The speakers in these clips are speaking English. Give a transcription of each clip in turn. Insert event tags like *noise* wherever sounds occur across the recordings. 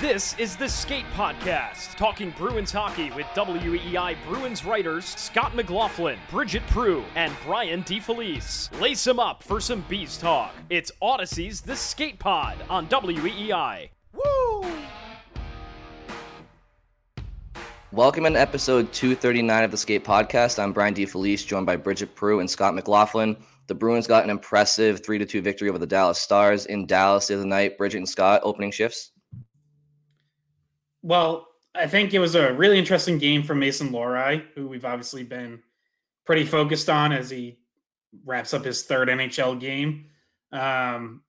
This is the Skate Podcast, talking Bruins hockey with WEEI Bruins writers Scott McLaughlin, Bridgette Proulx, and Brian DeFelice. Lace them up for some bees talk. It's Audacy's The Skate Pod on WEEI. Woo! Welcome in episode 239 of the Skate Podcast. I'm Brian DeFelice, joined by Bridgette Proulx and Scott McLaughlin. The Bruins got an impressive 3 to 2 victory over the Dallas Stars in Dallas the other night. Bridget and Scott, opening shifts. Well, I think it was a really interesting game for Mason Lohrei, who we've obviously been pretty focused on as he wraps up his third NHL game. Um,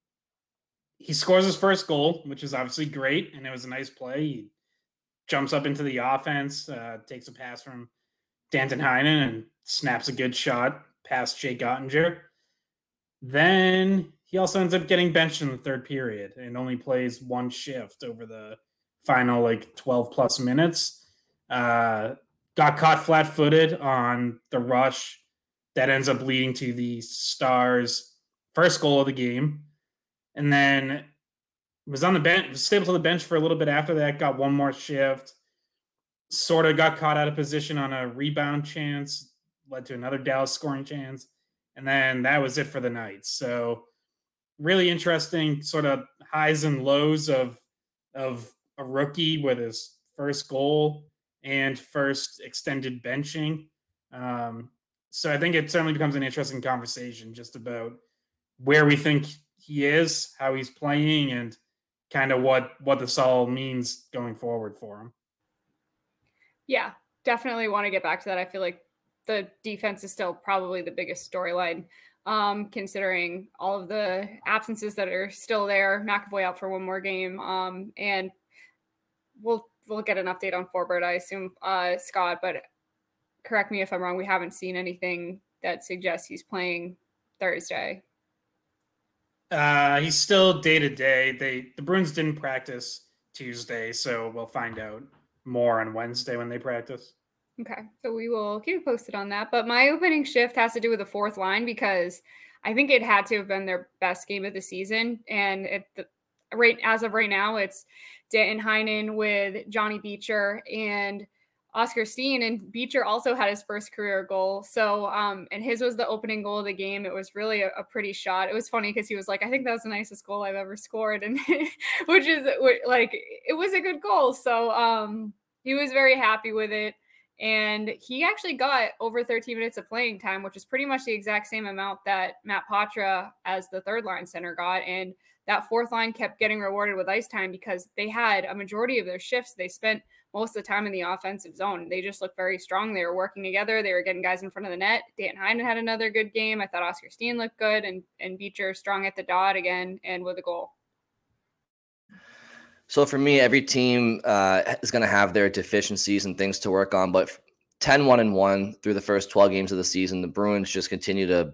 he scores his first goal, which is obviously great, and it was a nice play. He jumps up into the offense, uh, takes a pass from Danton Heinen, and snaps a good shot past Jake Oettinger. Then he also ends up getting benched in the third period and only plays one shift over the final like 12 plus minutes. Uh, got caught flat footed on the rush that ends up leading to the Stars' first goal of the game. And then was on the bench, was stable to the bench for a little bit after that, got one more shift, sort of got caught out of position on a rebound chance, led to another Dallas scoring chance. And then that was it for the night. So really interesting sort of highs and lows of of a rookie with his first goal and first extended benching. Um, so I think it certainly becomes an interesting conversation just about where we think he is, how he's playing, and kind of what what this all means going forward for him. Yeah, definitely want to get back to that. I feel like the defense is still probably the biggest storyline, um, considering all of the absences that are still there. McAvoy out for one more game, um, and we'll we'll get an update on Forbort, I assume, uh, Scott. But correct me if I'm wrong. We haven't seen anything that suggests he's playing Thursday. Uh, he's still day to day. They the Bruins didn't practice Tuesday, so we'll find out more on Wednesday when they practice. Okay, so we will keep you posted on that. But my opening shift has to do with the fourth line because I think it had to have been their best game of the season, and it the, right as of right now, it's Danton Heinen with Johnny Beecher and Oscar Steen. And Beecher also had his first career goal. So, um, and his was the opening goal of the game. It was really a, a pretty shot. It was funny because he was like, I think that was the nicest goal I've ever scored. *laughs* And which is like, it was a good goal. So, um, he was very happy with it. And he actually got over 13 minutes of playing time, which is pretty much the exact same amount that Matt Poitras as the third line center got. And that fourth line kept getting rewarded with ice time because they had a majority of their shifts. They spent most of the time in the offensive zone. They just looked very strong. They were working together. They were getting guys in front of the net. Dan Heinen had another good game. I thought Oscar Steen looked good and, and Beecher strong at the dot again and with a goal. So for me, every team uh, is going to have their deficiencies and things to work on. But 10 1 and 1 through the first 12 games of the season, the Bruins just continue to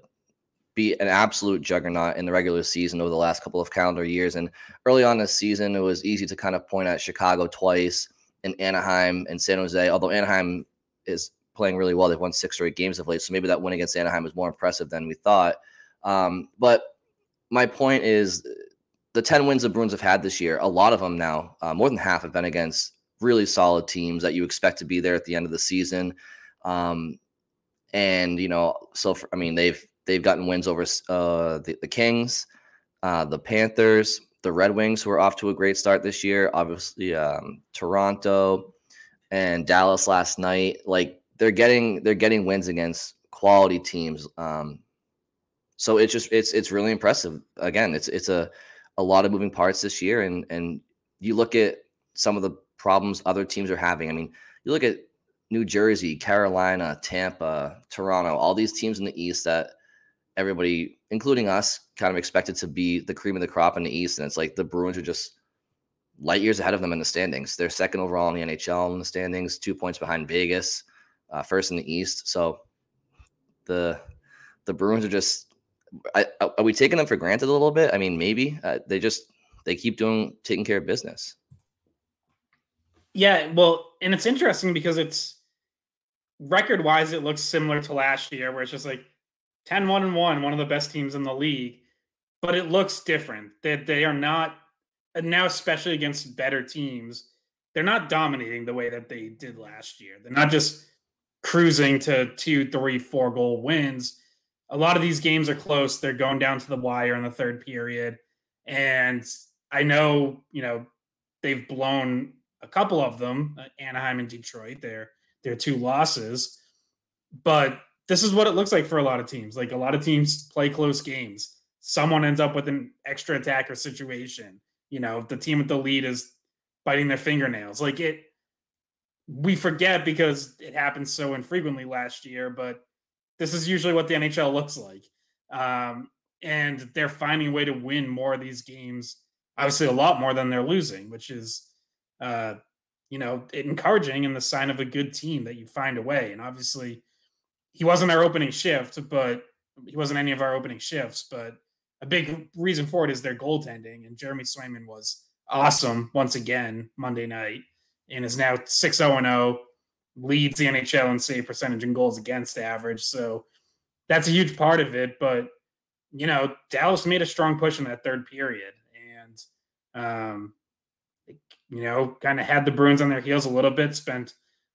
be an absolute juggernaut in the regular season over the last couple of calendar years. And early on this season, it was easy to kind of point at Chicago twice and Anaheim and San Jose, although Anaheim is playing really well. They've won six or eight games of late. So maybe that win against Anaheim was more impressive than we thought. Um, but my point is the 10 wins the Bruins have had this year, a lot of them now, uh, more than half have been against really solid teams that you expect to be there at the end of the season. Um, and, you know, so for, I mean, they've they've gotten wins over uh, the, the Kings, uh, the Panthers, the Red Wings, who are off to a great start this year. Obviously, um, Toronto and Dallas last night. Like they're getting they're getting wins against quality teams. Um, so it's just it's it's really impressive. Again, it's it's a a lot of moving parts this year, and and you look at some of the problems other teams are having. I mean, you look at New Jersey, Carolina, Tampa, Toronto, all these teams in the East that everybody, including us, kind of expected to be the cream of the crop in the East. And it's like the Bruins are just light years ahead of them in the standings. They're second overall in the NHL in the standings, two points behind Vegas, uh, first in the East. So the the Bruins are just. Are we taking them for granted a little bit? I mean, maybe uh, they just they keep doing taking care of business. Yeah, well, and it's interesting because it's record wise, it looks similar to last year, where it's just like 10 1 and 1, one of the best teams in the league. But it looks different. That they, they are not, and now especially against better teams, they're not dominating the way that they did last year. They're not just cruising to two, three, four goal wins. A lot of these games are close. They're going down to the wire in the third period. And I know, you know, they've blown a couple of them, uh, Anaheim and Detroit. They're their two losses. But this is what it looks like for a lot of teams. Like a lot of teams play close games. Someone ends up with an extra attacker situation. You know, the team with the lead is biting their fingernails. Like it, we forget because it happened so infrequently last year, but this is usually what the NHL looks like. Um, and they're finding a way to win more of these games, obviously, a lot more than they're losing, which is uh, you know, encouraging and the sign of a good team that you find a way. And obviously, he wasn't our opening shift, but he wasn't any of our opening shifts. But a big reason for it is their goaltending. And Jeremy Swayman was awesome once again Monday night and is now 6 0 0, leads the NHL in save percentage and goals against average. So that's a huge part of it. But, you know, Dallas made a strong push in that third period. And, um, you know, kind of had the Bruins on their heels a little bit, spent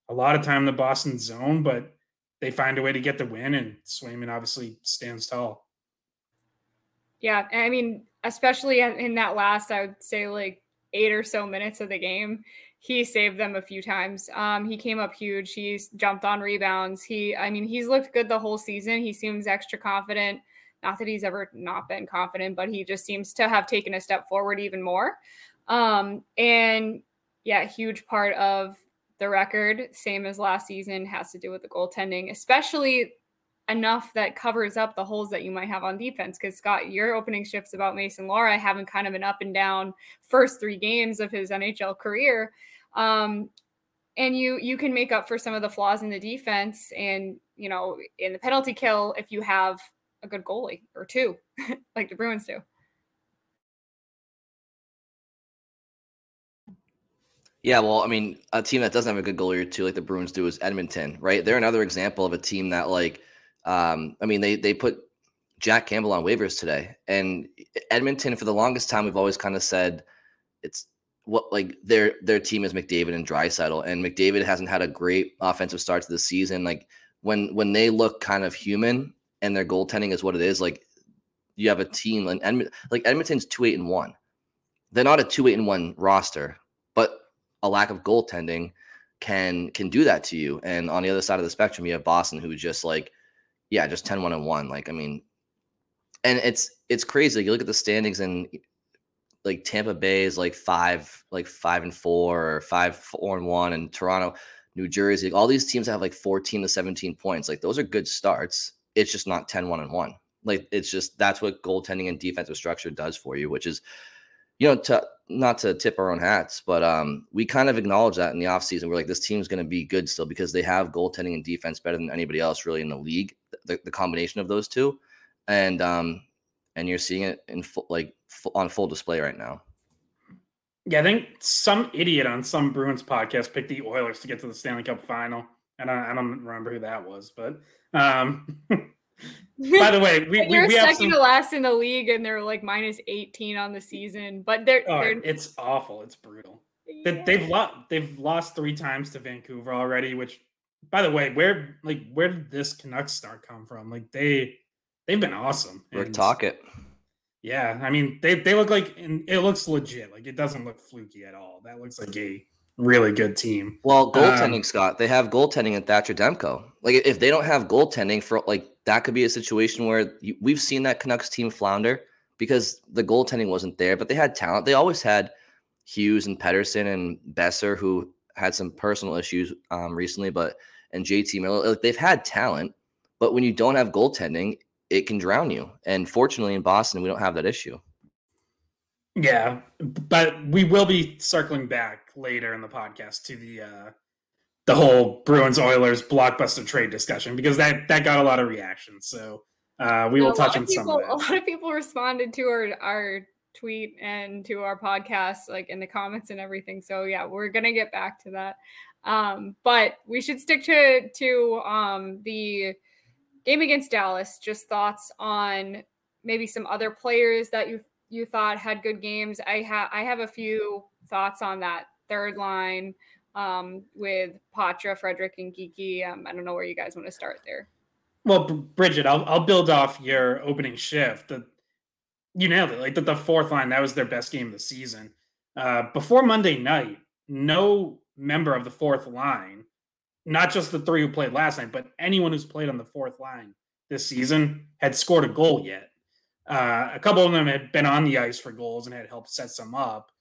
a lot of time in the Boston zone, but they find a way to get the win, and Swayman obviously stands tall. Yeah, I mean, especially in that last, I would say like eight or so minutes of the game, he saved them a few times. Um, he came up huge. He's jumped on rebounds. He, I mean, he's looked good the whole season. He seems extra confident. Not that he's ever not been confident, but he just seems to have taken a step forward even more. Um, and yeah, huge part of the record, same as last season, has to do with the goaltending, especially enough that covers up the holes that you might have on defense. Because Scott, your opening shifts about Mason Lohrei having kind of an up and down first three games of his NHL career. Um, and you you can make up for some of the flaws in the defense and you know in the penalty kill if you have a good goalie or two, *laughs* like the Bruins do. Yeah, well, I mean, a team that doesn't have a good goalie or two, like the Bruins do, is Edmonton, right? They're another example of a team that, like, um, I mean, they they put Jack Campbell on waivers today, and Edmonton for the longest time we've always kind of said it's what like their their team is McDavid and Draisaitl, and McDavid hasn't had a great offensive start to the season. Like when when they look kind of human and their goaltending is what it is, like you have a team and Edmonton, like Edmonton's two eight and one. They're not a two eight and one roster, but a lack of goaltending can can do that to you. And on the other side of the spectrum, you have Boston who just like, yeah, just 10 1 and 1. Like, I mean, and it's it's crazy. You look at the standings and like Tampa Bay is like five, like five and four or five, four and one, and Toronto, New Jersey, all these teams have like 14 to 17 points. Like those are good starts. It's just not 10 1 and 1. Like it's just that's what goaltending and defensive structure does for you, which is you know, to not to tip our own hats, but um, we kind of acknowledge that in the offseason. We're like, this team's going to be good still because they have goaltending and defense better than anybody else really in the league. The, the combination of those two, and um, and you're seeing it in full, like full, on full display right now. Yeah, I think some idiot on some Bruins podcast picked the Oilers to get to the Stanley Cup final. And I, I don't remember who that was, but um, *laughs* By the way, we, we, *laughs* we second some... to last in the league, and they're like minus eighteen on the season. But they're, oh, they're... it's awful. It's brutal. Yeah. They've lost. They've lost three times to Vancouver already. Which, by the way, where like where did this Canucks start come from? Like they they've been awesome. Rick Tocchet. Yeah, I mean they they look like and it looks legit. Like it doesn't look fluky at all. That looks like a really good team. Well, goaltending, um, Scott, they have goaltending at Thatcher Demko. Like if they don't have goaltending for like that could be a situation where you, we've seen that Canucks team flounder because the goaltending wasn't there, but they had talent. They always had Hughes and Pettersson and Boeser who had some personal issues um, recently, but and JT Miller, like they've had talent, but when you don't have goaltending, it can drown you. And fortunately, in Boston, we don't have that issue. Yeah, but we will be circling back later in the podcast to the uh, the whole Bruins Oilers blockbuster trade discussion because that that got a lot of reactions. So uh, we will touch on people, some of *laughs* that. A lot of people responded to our our tweet and to our podcast, like in the comments and everything. So yeah, we're gonna get back to that. Um, but we should stick to to um, the game against Dallas. Just thoughts on maybe some other players that you you thought had good games. I have I have a few thoughts on that third line um, with Poitras, Frederic, and Geekie. Um, I don't know where you guys want to start there. Well, Bridget, I'll I'll build off your opening shift. The, you nailed it. Like the, the fourth line, that was their best game of the season. Uh, before Monday night, no member of the fourth line, not just the three who played last night, but anyone who's played on the fourth line this season had scored a goal yet. Uh, a couple of them had been on the ice for goals and had helped set some up,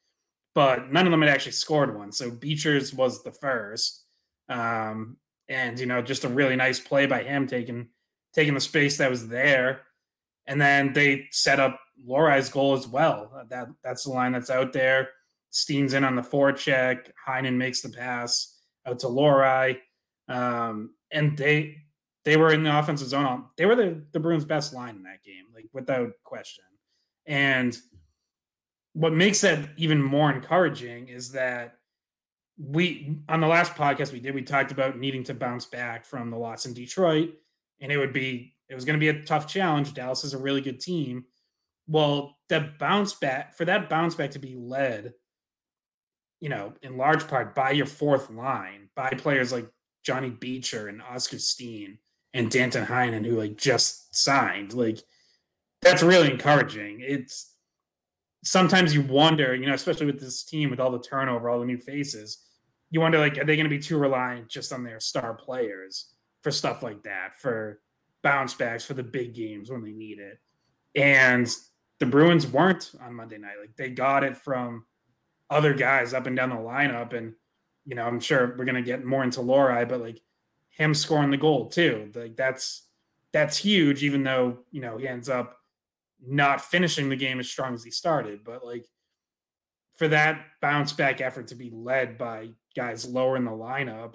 but none of them had actually scored one. So Beecher's was the first, um, and you know just a really nice play by him taking taking the space that was there, and then they set up Lohrei's goal as well. That that's the line that's out there. Steen's in on the forecheck. Heinen makes the pass out to Lorai. Um, and they they were in the offensive zone. They were the, the Bruins' best line in that game, like without question. And what makes that even more encouraging is that we on the last podcast we did, we talked about needing to bounce back from the loss in Detroit, and it would be it was going to be a tough challenge. Dallas is a really good team. Well, that bounce back for that bounce back to be led you know, in large part by your fourth line, by players like Johnny Beecher and Oscar Steen and Danton Heinen, who like just signed. Like that's really encouraging. It's sometimes you wonder, you know, especially with this team with all the turnover, all the new faces, you wonder like, are they going to be too reliant just on their star players for stuff like that, for bounce backs for the big games when they need it? And the Bruins weren't on Monday night. Like they got it from other guys up and down the lineup. And, you know, I'm sure we're gonna get more into Lohrei, but like him scoring the goal too. Like that's that's huge, even though, you know, he ends up not finishing the game as strong as he started. But like for that bounce back effort to be led by guys lower in the lineup,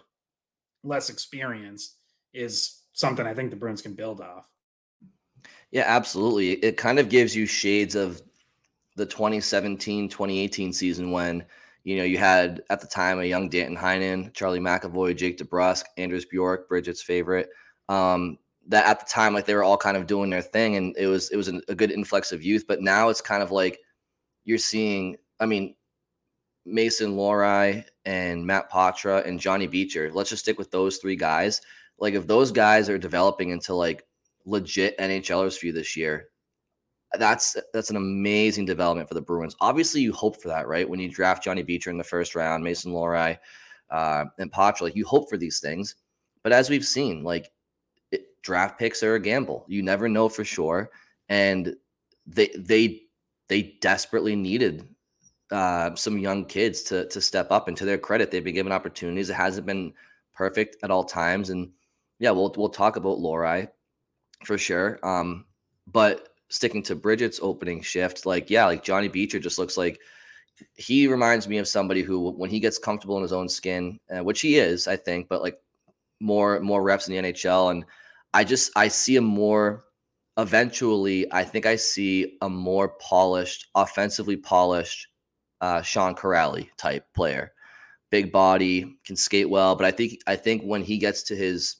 less experienced, is something I think the Bruins can build off. Yeah, absolutely. It kind of gives you shades of the 2017 2018 season when you know you had at the time a young Danton Heinen, Charlie McAvoy, Jake DeBrusk, Anders Bjork, Bridget's favorite. Um, that at the time like they were all kind of doing their thing and it was it was a good influx of youth but now it's kind of like you're seeing i mean mason Lohrei and matt Poitras and johnny beecher let's just stick with those three guys like if those guys are developing into like legit nhlers for you this year that's that's an amazing development for the Bruins. Obviously, you hope for that, right? When you draft Johnny Beecher in the first round, Mason Lohrei, uh, and Poch, like you hope for these things. But as we've seen, like it, draft picks are a gamble. You never know for sure, and they they they desperately needed uh, some young kids to to step up. And to their credit, they've been given opportunities. It hasn't been perfect at all times, and yeah, we'll we'll talk about Lohrei for sure. Um, but sticking to Bridget's opening shift, like yeah, like Johnny Beecher just looks like he reminds me of somebody who, when he gets comfortable in his own skin, uh, which he is, I think, but like more more reps in the NHL, and I just I see a more eventually. I think I see a more polished, offensively polished uh, Sean Kuraly type player, big body, can skate well, but I think I think when he gets to his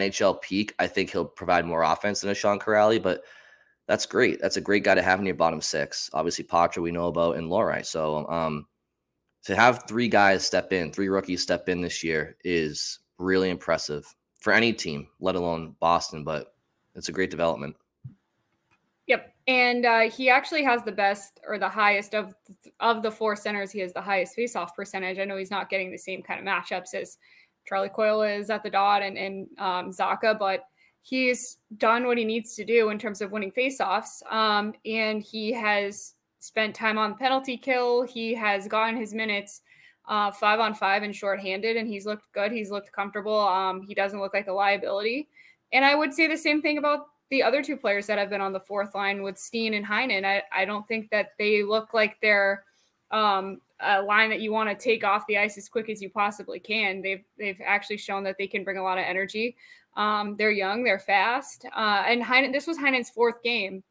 NHL peak, I think he'll provide more offense than a Sean Kuraly, but that's great. That's a great guy to have in your bottom six. Obviously, Poitras we know about and Lohrei. So um, to have three guys step in, three rookies step in this year is really impressive for any team, let alone Boston. But it's a great development. Yep, and uh, he actually has the best or the highest of of the four centers. He has the highest faceoff percentage. I know he's not getting the same kind of matchups as Charlie Coyle is at the dot and and um, Zacha, but he's done what he needs to do in terms of winning faceoffs. Um, and he has spent time on penalty kill. He has gotten his minutes uh, five on five and shorthanded, and he's looked good. He's looked comfortable. Um, he doesn't look like a liability. And I would say the same thing about the other two players that have been on the fourth line with Steen and Heinen. I, I don't think that they look like they're um, a line that you want to take off the ice as quick as you possibly can. They've they've actually shown that they can bring a lot of energy. Um, they're young, they're fast, uh, and Heinen. This was Heinen's fourth game,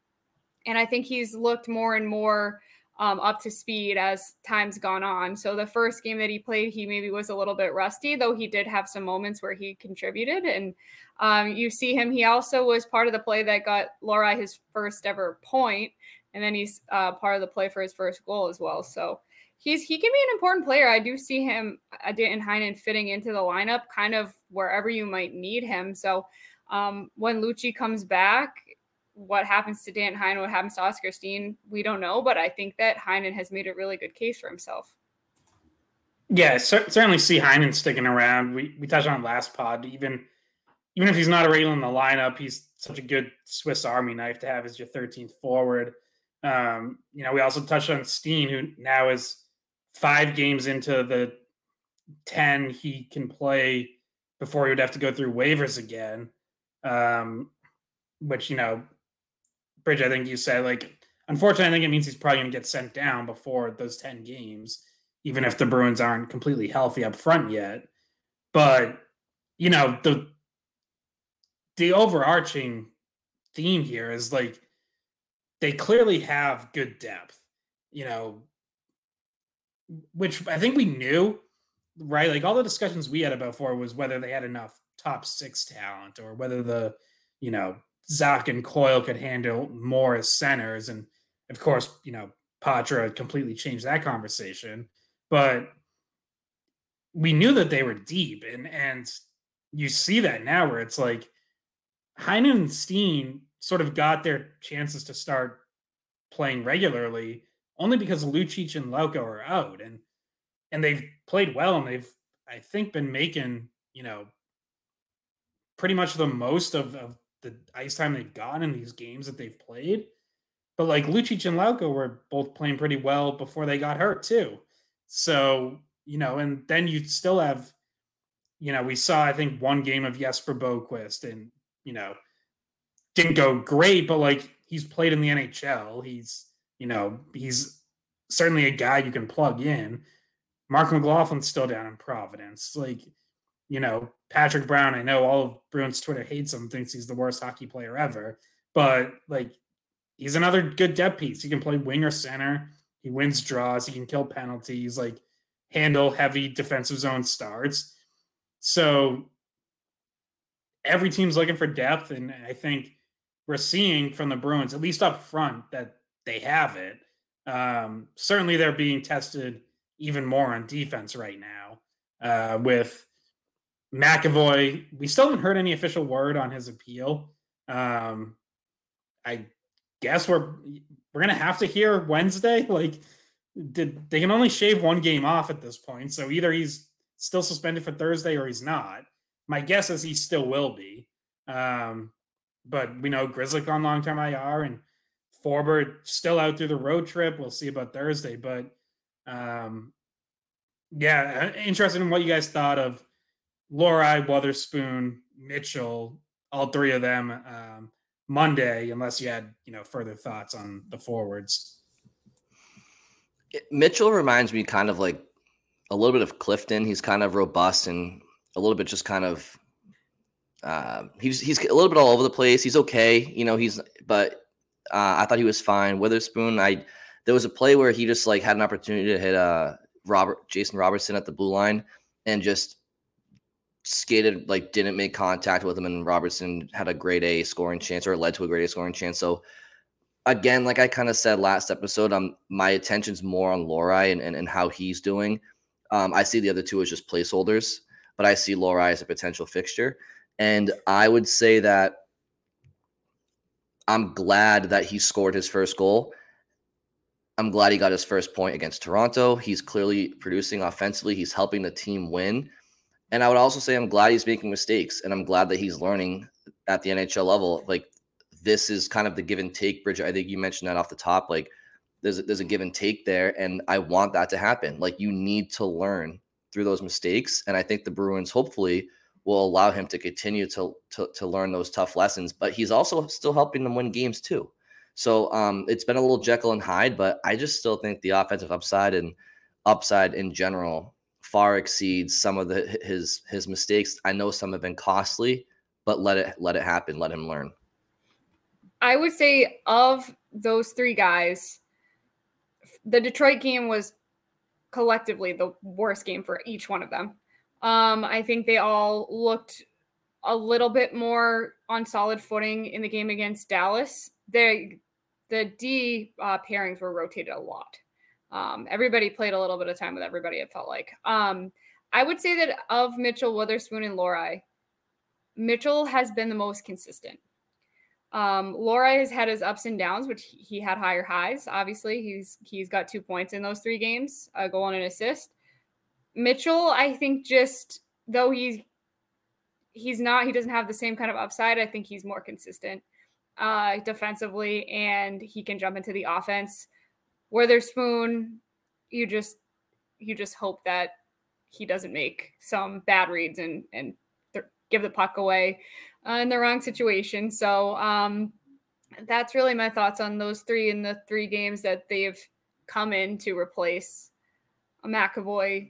and I think he's looked more and more um, up to speed as time's gone on. So the first game that he played, he maybe was a little bit rusty, though he did have some moments where he contributed. And um, you see him, he also was part of the play that got Lohrei his first ever point, and then he's uh, part of the play for his first goal as well. So he's he can be an important player. I do see him, uh, Danton Heinen, fitting into the lineup kind of wherever you might need him. So um, when Lucic comes back, what happens to Dan Heinen, what happens to Oscar Steen, we don't know. But I think that Heinen has made a really good case for himself. Yeah, certainly see Heinen sticking around. We we touched on last pod. Even even if he's not a regular in the lineup, he's such a good Swiss Army knife to have as your 13th forward. Um, you know, we also touched on Steen, who now is five games into the 10 he can play before he would have to go through waivers again. Um, which, you know, Bridge, I think you said, like, unfortunately, I think it means he's probably going to get sent down before those 10 games, even if the Bruins aren't completely healthy up front yet. But, you know, the the overarching theme here is like they clearly have good depth, you know, which I think we knew, right? Like all the discussions we had about before was whether they had enough top six talent or whether the, you know, Zach and Coyle could handle more as centers. And of course, you know, Poitras completely changed that conversation. But we knew that they were deep. And and you see that now where it's like Heinen and Steen sort of got their chances to start playing regularly only because Lucic and Lauko are out. And and they've played well and they've I think been making, you know, pretty much the most of, of the ice time they've gotten in these games that they've played. But like Lucic and Lauko were both playing pretty well before they got hurt too. So, you know, and then you still have, you know, we saw I think one game of Jesper Boqvist and, you know, didn't go great, but like he's played in the NHL. He's, you know, he's certainly a guy you can plug in. Marc McLaughlin's still down in Providence. Like, you know, Patrick Brown, I know all of Bruins Twitter hates him, thinks he's the worst hockey player ever, but like he's another good depth piece. He can play wing or center. He wins draws. He can kill penalties, like handle heavy defensive zone starts. So every team's looking for depth, and I think we're seeing from the Bruins, at least up front, that they have it. Um, certainly, they're being tested even more on defense right now uh, with McAvoy, we still haven't heard any official word on his appeal. Um, I guess we're we're gonna have to hear Wednesday. *laughs* Like, did they can only shave one game off at this point? So either he's still suspended for Thursday or he's not. My guess is he still will be. Um, but we know Grzelcyk on long term IR and Forbort still out through the road trip. We'll see about Thursday, but um, yeah, interested in what you guys thought of Lohrei, Wotherspoon, Mitchell, all three of them um, Monday, unless you had you know further thoughts on the forwards. Mitchell reminds me kind of like a little bit of Clifton. He's kind of robust and a little bit just kind of uh, he's he's a little bit all over the place. He's okay, you know. He's but uh, I thought he was fine. Wotherspoon, I there was a play where he just like had an opportunity to hit uh Robert Jason Robertson at the blue line and just skated like didn't make contact with him and Robertson had a grade A scoring chance or led to a grade A scoring chance. So again, like I kind of said last episode, um my attention's more on Lohrei and, and, and how he's doing. Um, I see the other two as just placeholders, but I see Lohrei as a potential fixture. And I would say that I'm glad that he scored his first goal. I'm glad he got his first point against Toronto. He's clearly producing offensively. He's helping the team win. And I would also say I'm glad he's making mistakes and I'm glad that he's learning at the NHL level. Like this is kind of the give and take, Bridget. I think you mentioned that off the top. Like there's a, there's a give and take there, and I want that to happen. Like you need to learn through those mistakes, and I think the Bruins hopefully will allow him to continue to to, to learn those tough lessons. But he's also still helping them win games too. So um, it's been a little Jekyll and Hyde, but I just still think the offensive upside and upside in general far exceeds some of the his his mistakes. I know some have been costly, but let it let it happen. Let him learn. I would say of those three guys, the Detroit game was collectively the worst game for each one of them. Um, I think they all looked a little bit more on solid footing in the game against Dallas. They, the D uh, pairings were rotated a lot. Um, everybody played a little bit of time with everybody, it felt like. Um, I would say that of Mitchell, Wotherspoon, and Lohrei, Mitchell has been the most consistent. Um, has had his ups and downs, which he had higher highs. Obviously, he's he's got two points in those three games, a goal and an assist. Mitchell, I think, just though he's he's not, he doesn't have the same kind of upside. I think he's more consistent uh, defensively, and he can jump into the offense. Wotherspoon, you just you just hope that he doesn't make some bad reads and and th- give the puck away uh, in the wrong situation. So um, that's really my thoughts on those three in the three games that they've come in to replace McAvoy,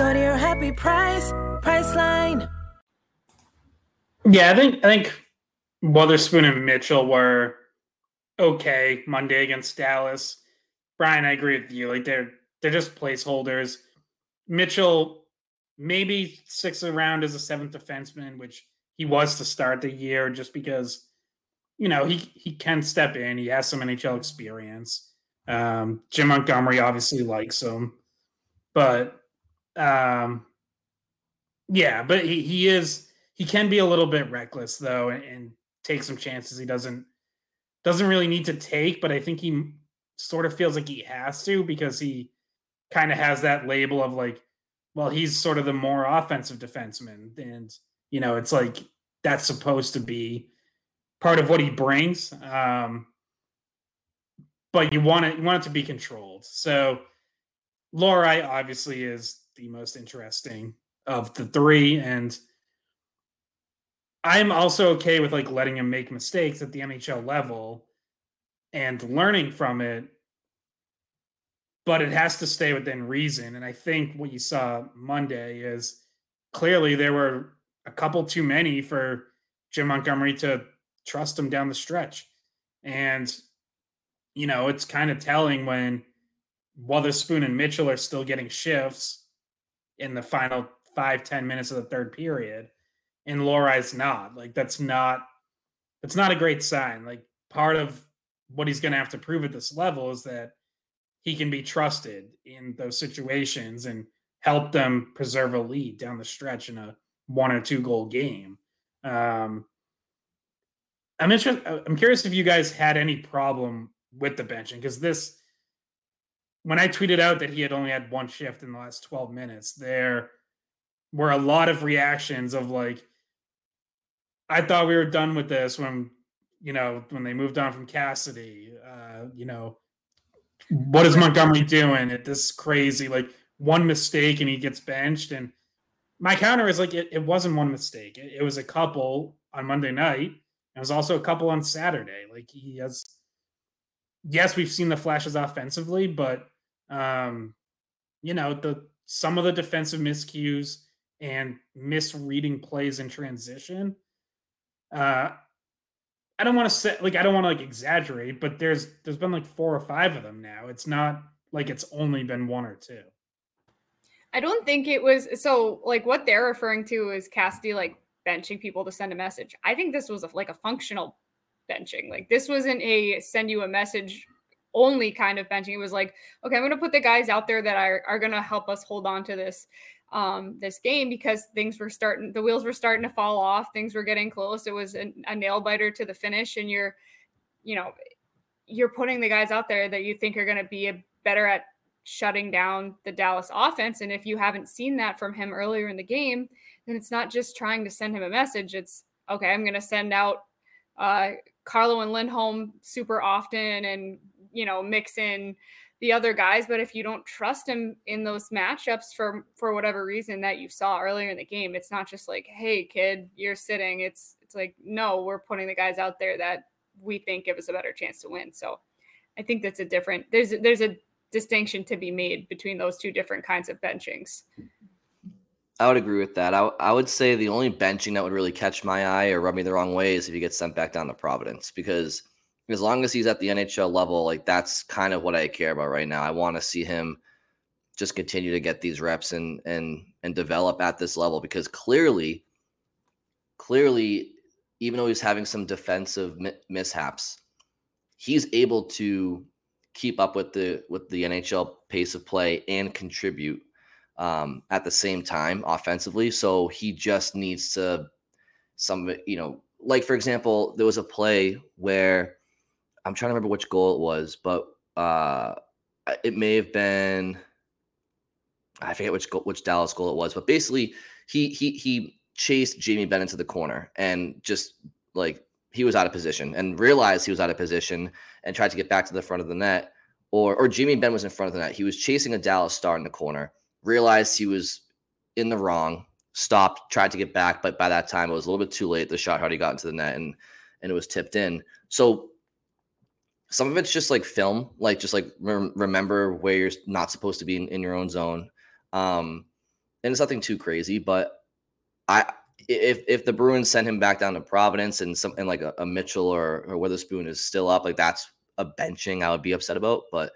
Go to your happy price, Priceline. Yeah, I think I think Wotherspoon and Mitchell were okay Monday against Dallas. Brian, I agree with you. Like they're they're just placeholders. Mitchell maybe six around as a seventh defenseman, which he was to start the year, just because you know he he can step in. He has some NHL experience. Um, Jim Montgomery obviously likes him, but um, yeah, but he, he is he can be a little bit reckless though and, and take some chances he doesn't doesn't really need to take, but I think he sort of feels like he has to because he kind of has that label of like, well, he's sort of the more offensive defenseman. And, you know, it's like that's supposed to be part of what he brings. Um, but you want it, you want it to be controlled. So Lohrei obviously is the most interesting of the three. And I'm also okay with like letting him make mistakes at the NHL level and learning from it, but it has to stay within reason. And I think what you saw Monday is clearly there were a couple too many for Jim Montgomery to trust him down the stretch. And, you know, it's kind of telling when Wotherspoon and Mitchell are still getting shifts in the final five ten minutes of the third period and Lohrei's not. Like that's not that's not a great sign. Like part of what he's going to have to prove at this level is that he can be trusted in those situations and help them preserve a lead down the stretch in a one or two goal game. Um, I'm interested. I'm curious if you guys had any problem with the benching because this, when I tweeted out that he had only had one shift in the last 12 minutes, there were a lot of reactions of like, I thought we were done with this when you know when they moved on from Cassidy. Uh, you know, what is Montgomery doing? It this crazy like one mistake and he gets benched. And my counter is like it, it wasn't one mistake. It, it was a couple on Monday night. It was also a couple on Saturday. Like he has. Yes, we've seen the flashes offensively, but um, you know the some of the defensive miscues and misreading plays in transition uh, I don't want to say like I don't want to like exaggerate, but there's there's been like four or five of them now. It's not like it's only been one or two. I don't think it was so like what they're referring to is Cassidy like benching people to send a message. I think this was a, like a functional benching. Like this wasn't a send you a message only kind of benching. It was like, okay, I'm going to put the guys out there that are, are going to help us hold on to this um this game because things were starting the wheels were starting to fall off things were getting close. It was a, a nail biter to the finish and you're you know you're putting the guys out there that you think are going to be a, better at shutting down the Dallas offense. And if you haven't seen that from him earlier in the game then it's not just trying to send him a message. It's okay I'm going to send out uh Carlo and Lindholm super often and you know, mix in the other guys. But if you don't trust him in those matchups for for whatever reason that you saw earlier in the game, it's not just like, hey kid, you're sitting. It's it's like, no, we're putting the guys out there that we think give us a better chance to win. So I think that's a different there's there's a distinction to be made between those two different kinds of benchings. I would agree with that. I, I would say the only benching that would really catch my eye or rub me the wrong way is if you get sent back down to Providence because as long as he's at the NHL level, like that's kind of what I care about right now. I want to see him just continue to get these reps and and and develop at this level because clearly, clearly, even though he's having some defensive mishaps, he's able to keep up with the with the NHL pace of play and contribute um, at the same time offensively. So he just needs to some you know like for example, there was a play where I'm trying to remember which goal it was, but uh, it may have been I forget which goal, which Dallas goal it was, but basically he he he chased Jamie Benn into the corner and just like he was out of position and realized he was out of position and tried to get back to the front of the net. Or or Jamie Benn was in front of the net. He was chasing a Dallas star in the corner, realized he was in the wrong, stopped, tried to get back, but by that time it was a little bit too late. The shot already got into the net and and it was tipped in. So some of it's just like film, like just like re- remember where you're not supposed to be in, in your own zone. Um, and it's nothing too crazy, but I if if the Bruins send him back down to Providence and something like a, a, Mitchell or or Wotherspoon is still up, like that's a benching I would be upset about. But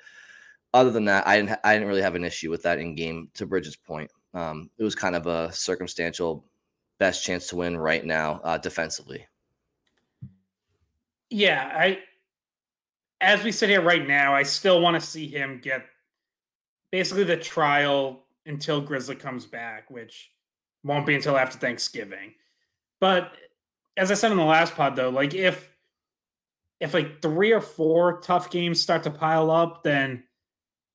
other than that, I didn't I didn't really have an issue with that in game. To Bridges' point, um, it was kind of a circumstantial best chance to win right now uh, defensively. Yeah, I as we sit here right now, I still want to see him get basically the trial until Grizzly comes back, which won't be until after Thanksgiving. But as I said in the last pod, though, like if if like three or four tough games start to pile up, then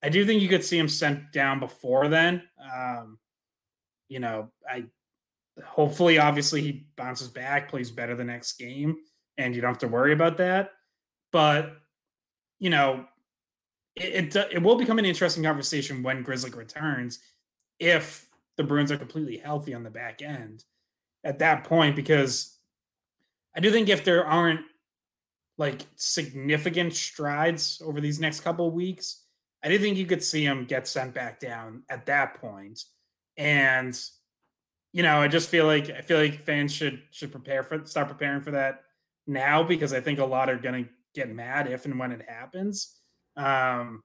I do think you could see him sent down before then. Um, you know, I hopefully, obviously, he bounces back, plays better the next game, and you don't have to worry about that. But you know, it, it, it will become an interesting conversation when Grizzly returns if the Bruins are completely healthy on the back end at that point because I do think if there aren't like significant strides over these next couple weeks, I do think you could see him get sent back down at that point. And you know, I just feel like I feel like fans should should prepare for start preparing for that now because I think a lot are going to get mad if and when it happens. Um,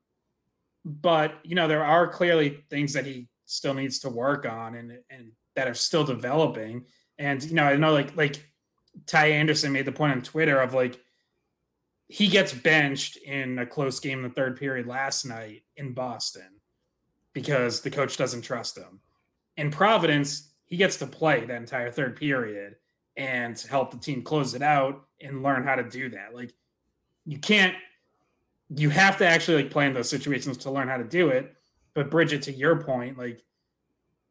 but you know, there are clearly things that he still needs to work on and and that are still developing. And you know, I know like like Ty Anderson made the point on Twitter of like he gets benched in a close game in the third period last night in Boston because the coach doesn't trust him. In Providence, he gets to play that entire third period and help the team close it out and learn how to do that. Like you can't you have to actually like play in those situations to learn how to do it. But Bridget, to your point, like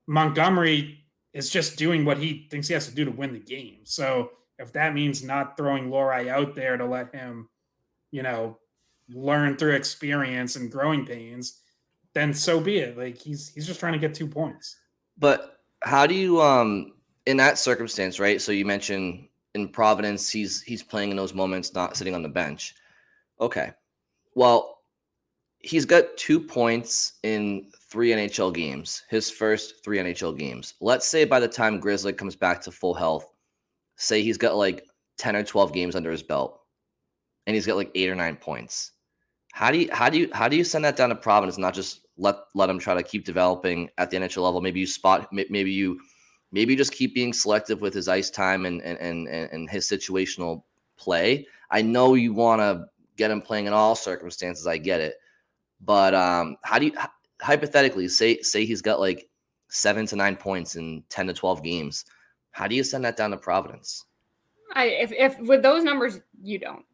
Montgomery is just doing what he thinks he has to do to win the game. So if that means not throwing Lohrei out there to let him, you know, learn through experience and growing pains, then so be it. Like he's he's just trying to get two points. But how do you um in that circumstance, right? So you mentioned in Providence, he's he's playing in those moments, not sitting on the bench. Okay. Well, he's got two points in three NHL games, his first three NHL games. Let's say by the time Grizzly comes back to full health, say he's got like 10 or 12 games under his belt. and he's got like eight or nine points. How do you how do you how do you send that down to Providence? Not just let let him try to keep developing at the NHL level. Maybe you spot maybe you maybe you just keep being selective with his ice time and and and, and his situational play. I know you want to get him playing in all circumstances. I get it, but um, how do you hypothetically say say he's got like seven to nine points in ten to twelve games? How do you send that down to Providence? I if, if with those numbers you don't.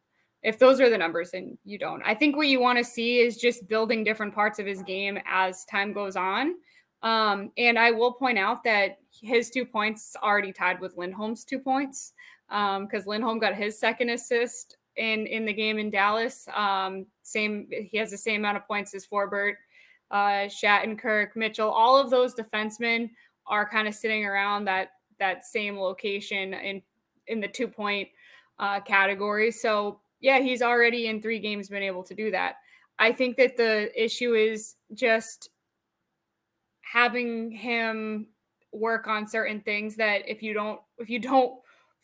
If those are the numbers, then you don't. I think what you want to see is just building different parts of his game as time goes on. Um, and I will point out that his two points already tied with Lindholm's two points because um, Lindholm got his second assist in in the game in Dallas. Um, same, he has the same amount of points as Forbort, uh, Shattenkirk, Mitchell. All of those defensemen are kind of sitting around that that same location in in the two point uh, category. So yeah, he's already in three games been able to do that. I think that the issue is just having him work on certain things that if you don't if you don't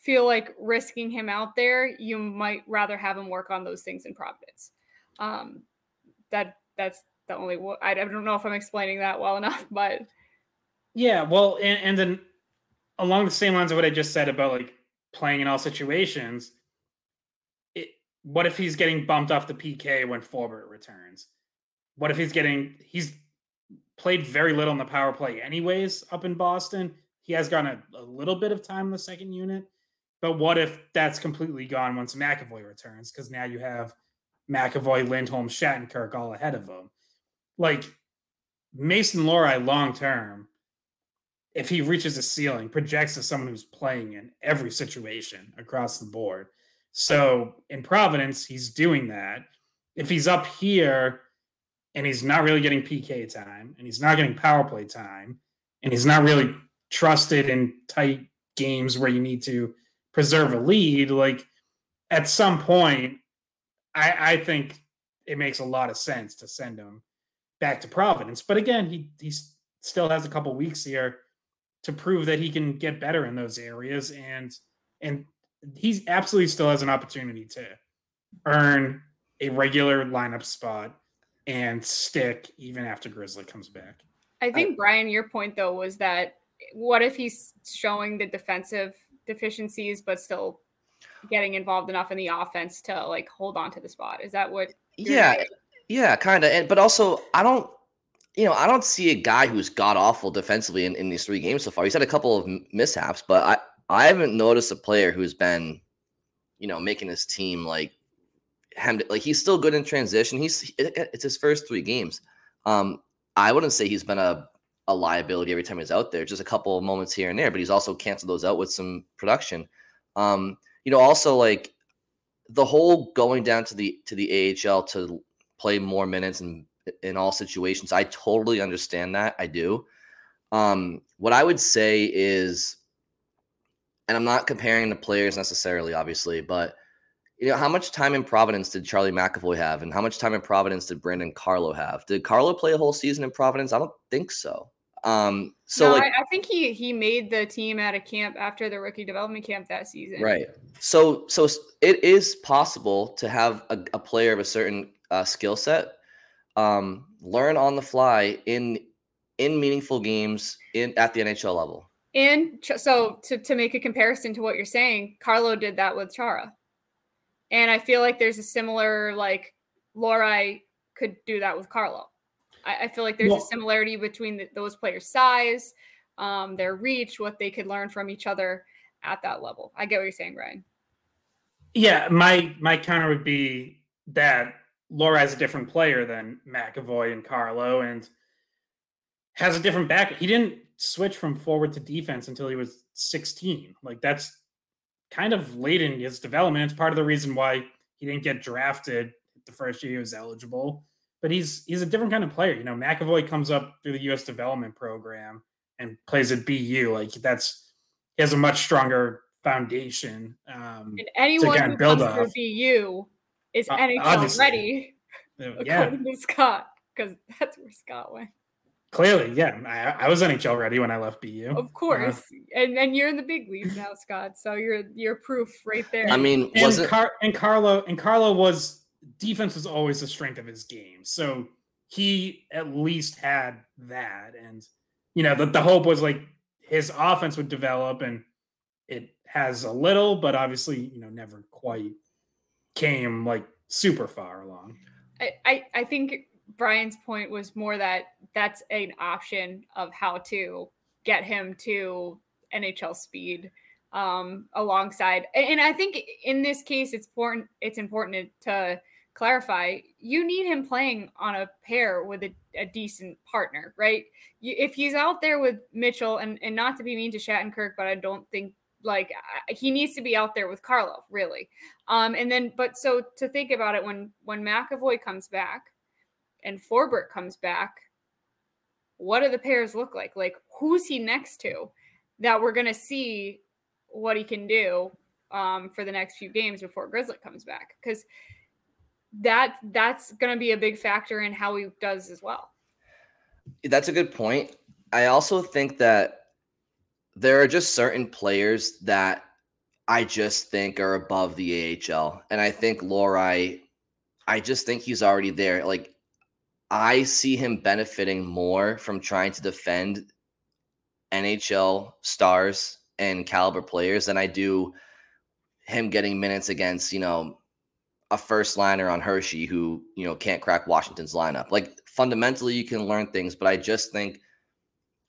feel like risking him out there, you might rather have him work on those things in Providence. Um, that that's the only. I don't know if I'm explaining that well enough, *laughs* but yeah, well, and, and then along the same lines of what I just said about like playing in all situations, it, what if he's getting bumped off the PK when Forbort returns? What if he's getting he's played very little in the power play anyways up in Boston. He has gotten a, a little bit of time in the second unit. But what if that's completely gone once McAvoy returns? Because now you have McAvoy, Lindholm, Shattenkirk all ahead of him. Like Mason Lohrei long term, if he reaches a ceiling, projects as someone who's playing in every situation across the board. So in Providence, he's doing that. If he's up here and he's not really getting PK time and he's not getting power play time and he's not really trusted in tight games where you need to preserve a lead, like at some point, I, I think it makes a lot of sense to send him back to Providence. But again, he he still has a couple weeks here to prove that he can get better in those areas, and and he's absolutely still has an opportunity to earn a regular lineup spot and stick even after Grizzly comes back. I think I, Brian, your point though was that what if he's showing the defensive deficiencies but still getting involved enough in the offense to like hold on to the spot? Is that what? Yeah, saying? yeah, kind of. And but also, I don't. You know, I don't see a guy who's got awful defensively in, in these three games so far. He's had a couple of mishaps, but I I haven't noticed a player who's been, you know, making his team like him like he's still good in transition. He's it's his first three games. Um, I wouldn't say he's been a a liability every time he's out there. Just a couple of moments here and there, but he's also canceled those out with some production. Um, you know, also like the whole going down to the to the AHL to play more minutes in in all situations. I totally understand that. I do. Um, what I would say is, and I'm not comparing the players necessarily, obviously, but you know, how much time in Providence did Charlie McAvoy have, and how much time in Providence did Brandon Carlo have? Did Carlo play a whole season in Providence? I don't think so. Um, so no, like, I, I, think he he made the team at a camp after the rookie development camp that season. Right. So so it is possible to have a, a player of a certain uh, skill set um, learn on the fly in in meaningful games in at the NHL level. And so to to make a comparison to what you're saying, Carlo did that with Chara. And I feel like there's a similar like Lohrei could do that with Carlo. I, I feel like there's well, a similarity between the, those players' size, um, their reach, what they could learn from each other at that level. I get what you're saying, Ryan. Yeah, my my counter would be that Lohrei is a different player than McAvoy and Carlo, and has a different back. He didn't switch from forward to defense until he was 16. Like that's kind of late in his development. It's part of the reason why he didn't get drafted the first year he was eligible. But he's he's a different kind of player. You know, McAvoy comes up through the U.S. development program and plays at BU. Like that's he has a much stronger foundation. Um, and anyone who build comes off. BU is uh, NHL obviously. ready, *laughs* yeah. according to Scott, because that's where Scott went. Clearly, yeah. I, I, was NHL ready when I left BU. Of course, uh, and and you're in the big leagues now, Scott. So you're you're proof right there. I mean, and, it... Car- and Carlo and Carlo was defense was always the strength of his game. So he at least had that, and you know the the hope was like his offense would develop, and it has a little, but obviously you know never quite came like super far along. I, I, I think Brian's point was more that that's an option of how to get him to NHL speed um, alongside. And I think in this case, it's important. It's important to clarify. You need him playing on a pair with a, a decent partner, right? You, if he's out there with Mitchell, and and not to be mean to Shattenkirk, but I don't think like he needs to be out there with Carlo, really. Um, and then, but so to think about it, when when McAvoy comes back and Forbort comes back, what do the pairs look like? Like, who's he next to that we're to see what he can do um, for the next few games before Grizzly comes back? Because that that's going to be a big factor in how he does as well. That's a good point. I also think that there are just certain players that I just think are above the AHL. And I think Lohrei, I just think he's already there. Like I see him benefiting more from trying to defend NHL stars and caliber players than I do him getting minutes against, you know, a first liner on Hershey who, you know, can't crack Washington's lineup. Like fundamentally you can learn things, but I just think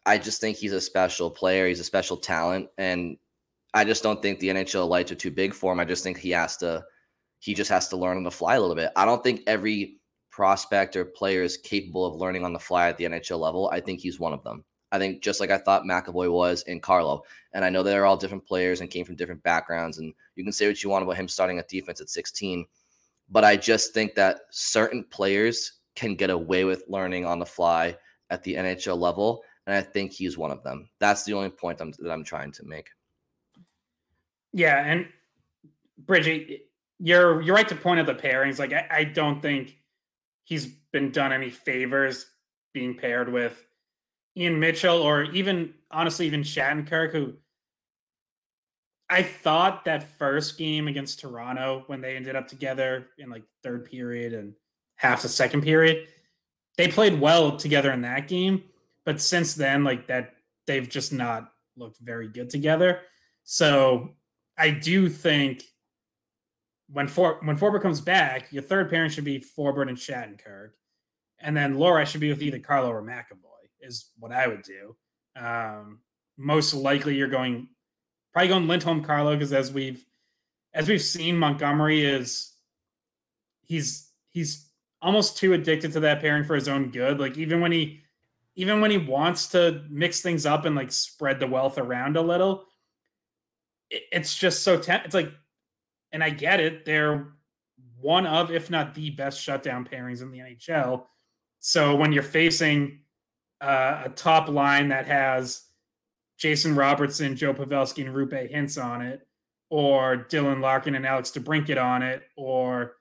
I just think he's a special player, he's a special talent and I just don't think the NHL lights are too big for him. I just think he has to he just has to learn on the fly a little bit. I don't think every prospect or player is capable of learning on the fly at the NHL level, I think he's one of them. I think just like I thought McAvoy was in Carlo. And I know they're all different players and came from different backgrounds. And you can say what you want about him starting at defense at 16. But I just think that certain players can get away with learning on the fly at the NHL level. And I think he's one of them. That's the only point I'm, that I'm trying to make. Yeah. And Bridget, you're you're right to point out the pairings. Like I, I don't think he's been done any favors being paired with Ian Mitchell or even honestly even Shattenkirk, who I thought that first game against Toronto when they ended up together in like third period and half the second period, they played well together in that game. But since then, like that, they've just not looked very good together. So I do think when For when Forbort comes back, your third pairing should be Forbort and Shattenkirk, and then Lohrei should be with either Carlo or McAvoy. Is what I would do. Um, most likely, you're going probably going Lindholm Carlo because as we've as we've seen, Montgomery is he's he's almost too addicted to that pairing for his own good. Like even when he even when he wants to mix things up and like spread the wealth around a little, it, it's just so ten- it's like and I get it. They're one of, if not the best shutdown pairings in the NHL. So when you're facing uh, a top line that has Jason Robertson, Joe Pavelski, and Roope Hintz on it, or Dylan Larkin and Alex DeBrincat on it, or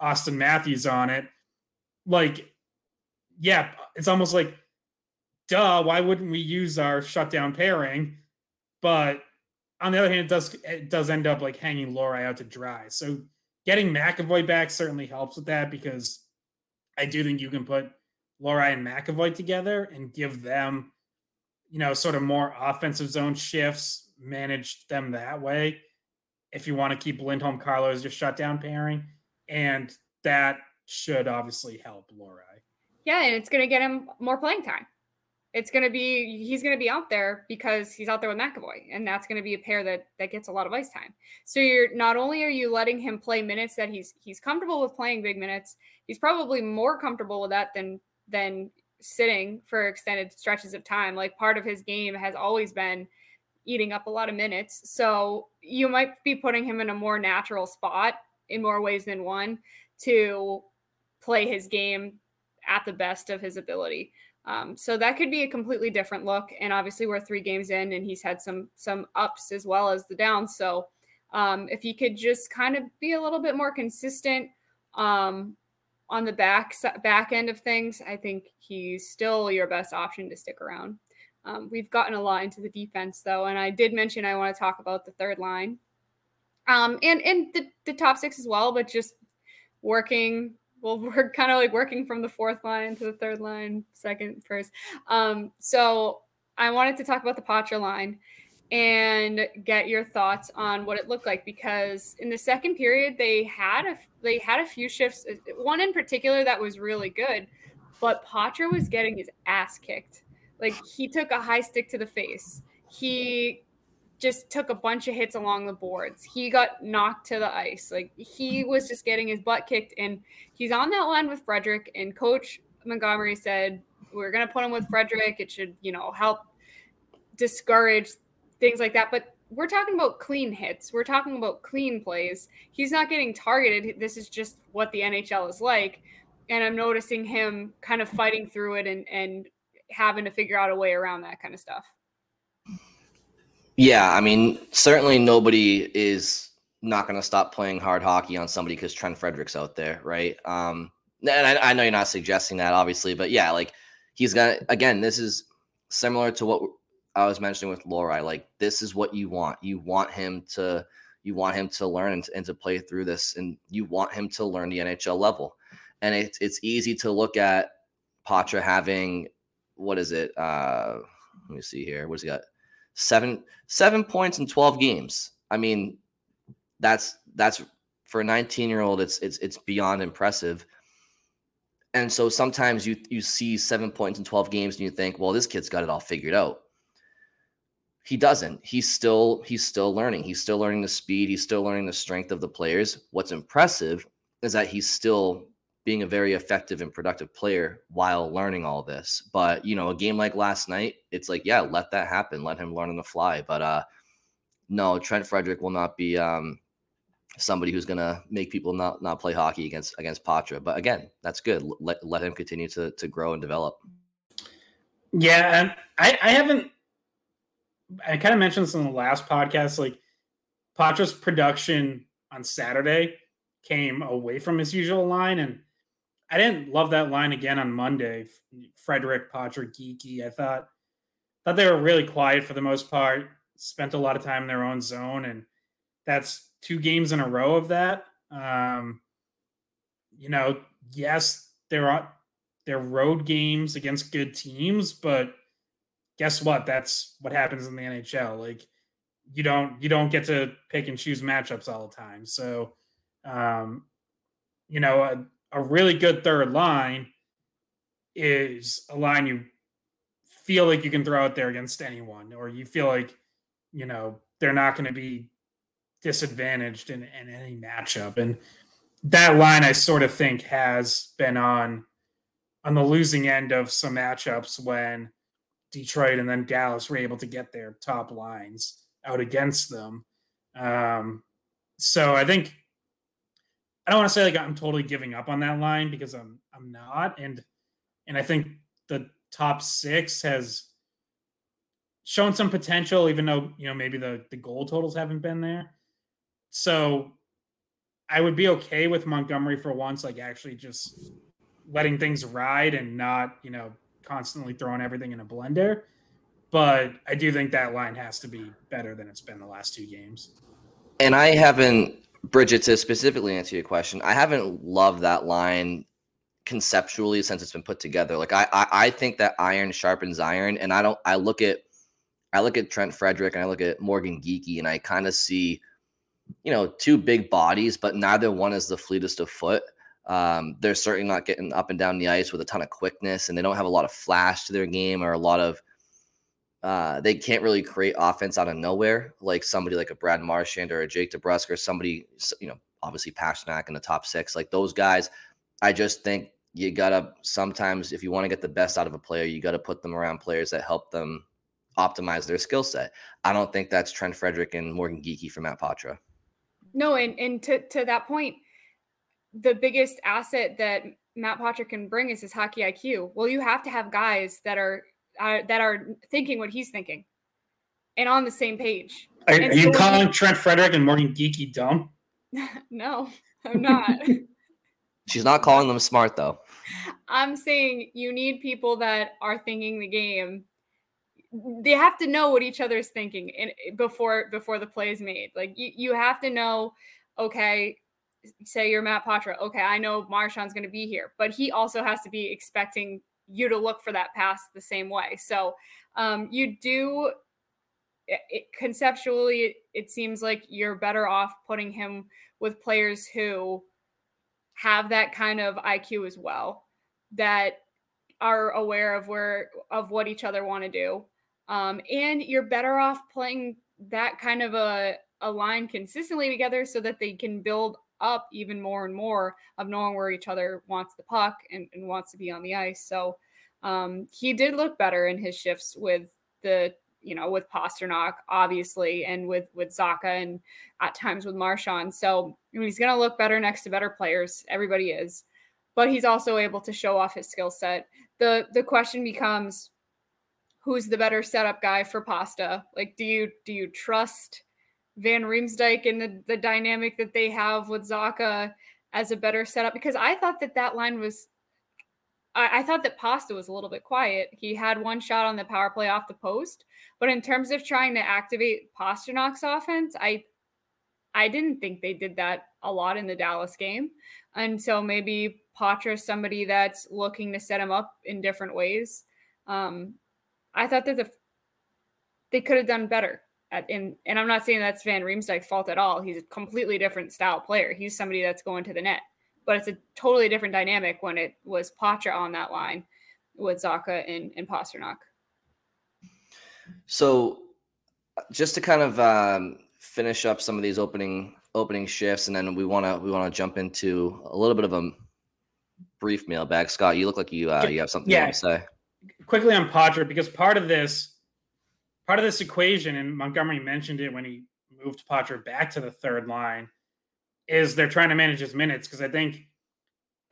Auston Matthews on it, like, yeah, it's almost like, duh, why wouldn't we use our shutdown pairing? But on the other hand, it does it does end up like hanging Lohrei out to dry. So getting McAvoy back certainly helps with that because I do think you can put Lohrei and McAvoy together and give them, you know, sort of more offensive zone shifts, manage them that way. If you want to keep Lindholm Carlo as your shutdown pairing, and that should obviously help Lohrei. Yeah, and it's going to get him more playing time it's going to be he's going to be out there because he's out there with McAvoy, and that's going to be a pair that that gets a lot of ice time. So you're not only are you letting him play minutes that he's he's comfortable with playing big minutes, he's probably more comfortable with that than than sitting for extended stretches of time. Like part of his game has always been eating up a lot of minutes. So you might be putting him in a more natural spot in more ways than one to play his game at the best of his ability. Um, so that could be a completely different look. And obviously, we're three games in, and he's had some some ups as well as the downs. So um, if he could just kind of be a little bit more consistent, um, on the back back end of things, I think he's still your best option to stick around. Um, we've gotten a lot into the defense though, and I did mention I want to talk about the third line, um, and and the, the top six as well, but just working. Well, *laughs* we're kind of like working from the fourth line to the third line, second, first. Um, so I wanted to talk about the Poitras line and get your thoughts on what it looked like because in the second period they had a they had a few shifts uh, one in particular that was really good but Poitras was getting his ass kicked. Like he took a high stick to the face. He just took a bunch of hits along the boards. He got knocked to the ice. Like he was just getting his butt kicked and he's on that line with Frederic and coach Montgomery said we're going to put him with Frederic. It should you know help discourage things like that. But we're talking about clean hits. We're talking about clean plays. He's not getting targeted. This is just what the NHL is like. And I'm noticing him kind of fighting through it and, and having to figure out a way around that kind of stuff. Yeah, I mean, certainly nobody is not going to stop playing hard hockey on somebody because Trent Frederic's out there, right? Um, and I, I know you're not suggesting that, obviously, but yeah, like he's got again, this is similar to what I was mentioning with Lohrei, like this is what you want. You want him to you want him to learn and, and to play through this, and you want him to learn the NHL level. And it's it's easy to look at Poitras having what is it? Uh, let me see here. What's he got? Seven seven points in twelve games. I mean, that's that's for a 19 year old. It's it's it's beyond impressive. And so sometimes you you see seven points in 12 games and you think, well, this kid's got it all figured out he doesn't. He's still he's still learning. He's still learning the speed. He's still learning the strength of the players. What's impressive is that he's still being a very effective and productive player while learning all this. But you know a game like last night it's like yeah let that happen. Let him learn on the fly. But uh no trent Frederic will not be um somebody who's gonna make people not not play hockey against against Poitras. But again, that's good. Let let him continue to to grow and develop. Yeah, I I haven't I kind of mentioned this in the last podcast. Like Poitras's production on Saturday came away from his usual line, and I didn't love that line again on Monday. Frederic Poitras, Geekie. I thought thought they were really quiet for the most part. Spent a lot of time in their own zone, and that's two games in a row of that. Um, you know, yes, there are they're road games against good teams, but guess what? That's what happens in the NHL. Like you don't you don't get to pick and choose matchups all the time. So, um, you know, a, a really good third line is a line you feel like you can throw out there against anyone, or you feel like you know they're not going to be disadvantaged in, in any matchup. And that line, I sort of think, has been on on the losing end of some matchups when Detroit and then Dallas were able to get their top lines out against them. Um, so I think I don't want to say like I'm totally giving up on that line because I'm I'm not, and and I think the top six has shown some potential, even though you know maybe the the goal totals haven't been there. So I would be okay with Montgomery for once, like actually just letting things ride and not you know constantly throwing everything in a blender. But I do think that line has to be better than it's been the last two games. And I haven't, Bridget, to specifically answer your question, I haven't loved that line conceptually since it's been put together. Like I, I, I think that iron sharpens iron, and I don't. I look at, I look at Trent Frederic and I look at Morgan Geekie, and I kind of see, you know, two big bodies, but neither one is the fleetest of foot. Um, they're certainly not getting up and down the ice with a ton of quickness, and they don't have a lot of flash to their game or a lot of. Uh, they can't really create offense out of nowhere like somebody like a Brad Marchand or a Jake DeBrusk or somebody, you know, obviously Pastrnak in the top six. Like those guys, I just think you gotta sometimes if you want to get the best out of a player, you got to put them around players that help them optimize their skill set. I don't think that's Trent Frederic and Morgan Geekie for Matt Poitras. No, and and to to that point, the biggest asset that Matt Poitras can bring is his hockey IQ. Well, you have to have guys that are uh, that are thinking what he's thinking and on the same page. Are, are so you calling Trent Frederic and Morgan Geekie dumb? *laughs* no, I'm not. *laughs* She's not calling them smart though. I'm saying you need people that are thinking the game. They have to know what each other's thinking in, before before the play is made. Like you, you have to know, okay, say you're Matt Poitras. Okay, I know Marchand's going to be here, but he also has to be expecting you to look for that pass the same way. So um, you do it, conceptually, it, it seems like you're better off putting him with players who have that kind of IQ as well, that are aware of where of what each other want to do, um, and you're better off playing that kind of a a line consistently together so that they can build up even more and more of knowing where each other wants the puck and, and wants to be on the ice. So um, he did look better in his shifts with the you know, with Pastrnak, obviously, and with with Zacha and at times with Marchand. So I mean, he's going to look better next to better players. Everybody is, but he's also able to show off his skill set. the The question becomes, who's the better setup guy for Pasta? Like, do you do you trust Van Riemsdyk and the the dynamic that they have with Zacha as a better setup? Because I thought that that line was I, I thought that Pasta was a little bit quiet. He had one shot on the power play off the post, but in terms of trying to activate Pastrnak's offense, I I didn't think they did that a lot in the Dallas game. And so maybe Poitras somebody that's looking to set him up in different ways. Um, I thought that the they could have done better. At, in, and I'm not saying that's Van Riemsdyk's fault at all. He's a completely different style player. He's somebody that's going to the net but it's a totally different dynamic when it was Poitras on that line with Zacha and, and Pastrnak. So just to kind of um, finish up some of these opening opening shifts, and then we want to we want to jump into a little bit of a brief mailbag. Scott, you look like you uh, you have something yeah. to say. Quickly on Poitras, because part of this part of this equation, and Montgomery mentioned it when he moved Poitras back to the third line, is they're trying to manage his minutes because I think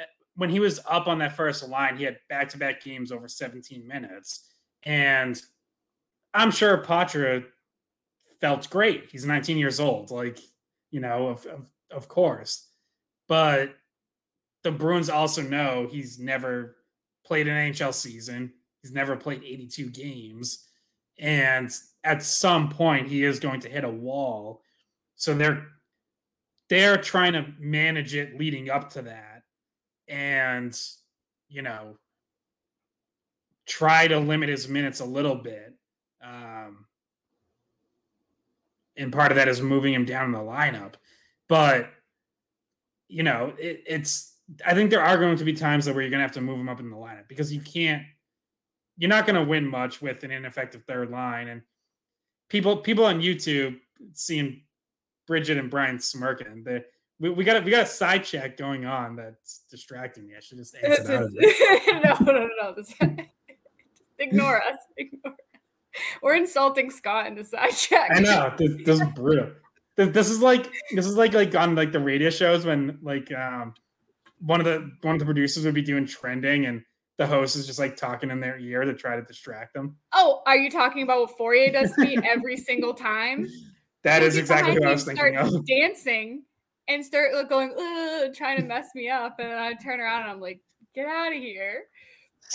eh, when he was up on that first line, he had back to back games over 17 minutes. And I'm sure Poitras felt great. He's 19 years old, like, you know, of, of, of course. But the Bruins also know he's never played an NHL season, he's never played 82 games. And at some point, he is going to hit a wall. So they're they're trying to manage it leading up to that and you know try to limit his minutes a little bit um and part of that is moving him down in the lineup but you know it, it's i think there are going to be times where you're going to have to move him up in the lineup because you can't you're not going to win much with an ineffective third line and people people on youtube seeing Bridget and Brian smirking. They, we, we got a, we got a side check going on that's distracting me. I should just answer out of it. *laughs* no, no, no, no. *laughs* Ignore us. Ignore us. We're insulting Scott in the side check. I know this, this is brutal. This, this is like this is like like on like the radio shows when like um one of the one of the producers would be doing trending and the host is just like talking in their ear to try to distract them. Oh, are you talking about what Fourier does to me every single time? *laughs* That is exactly what I was thinking of. Dancing and start going, trying to mess me up, and then I turn around and I'm like, get out of here.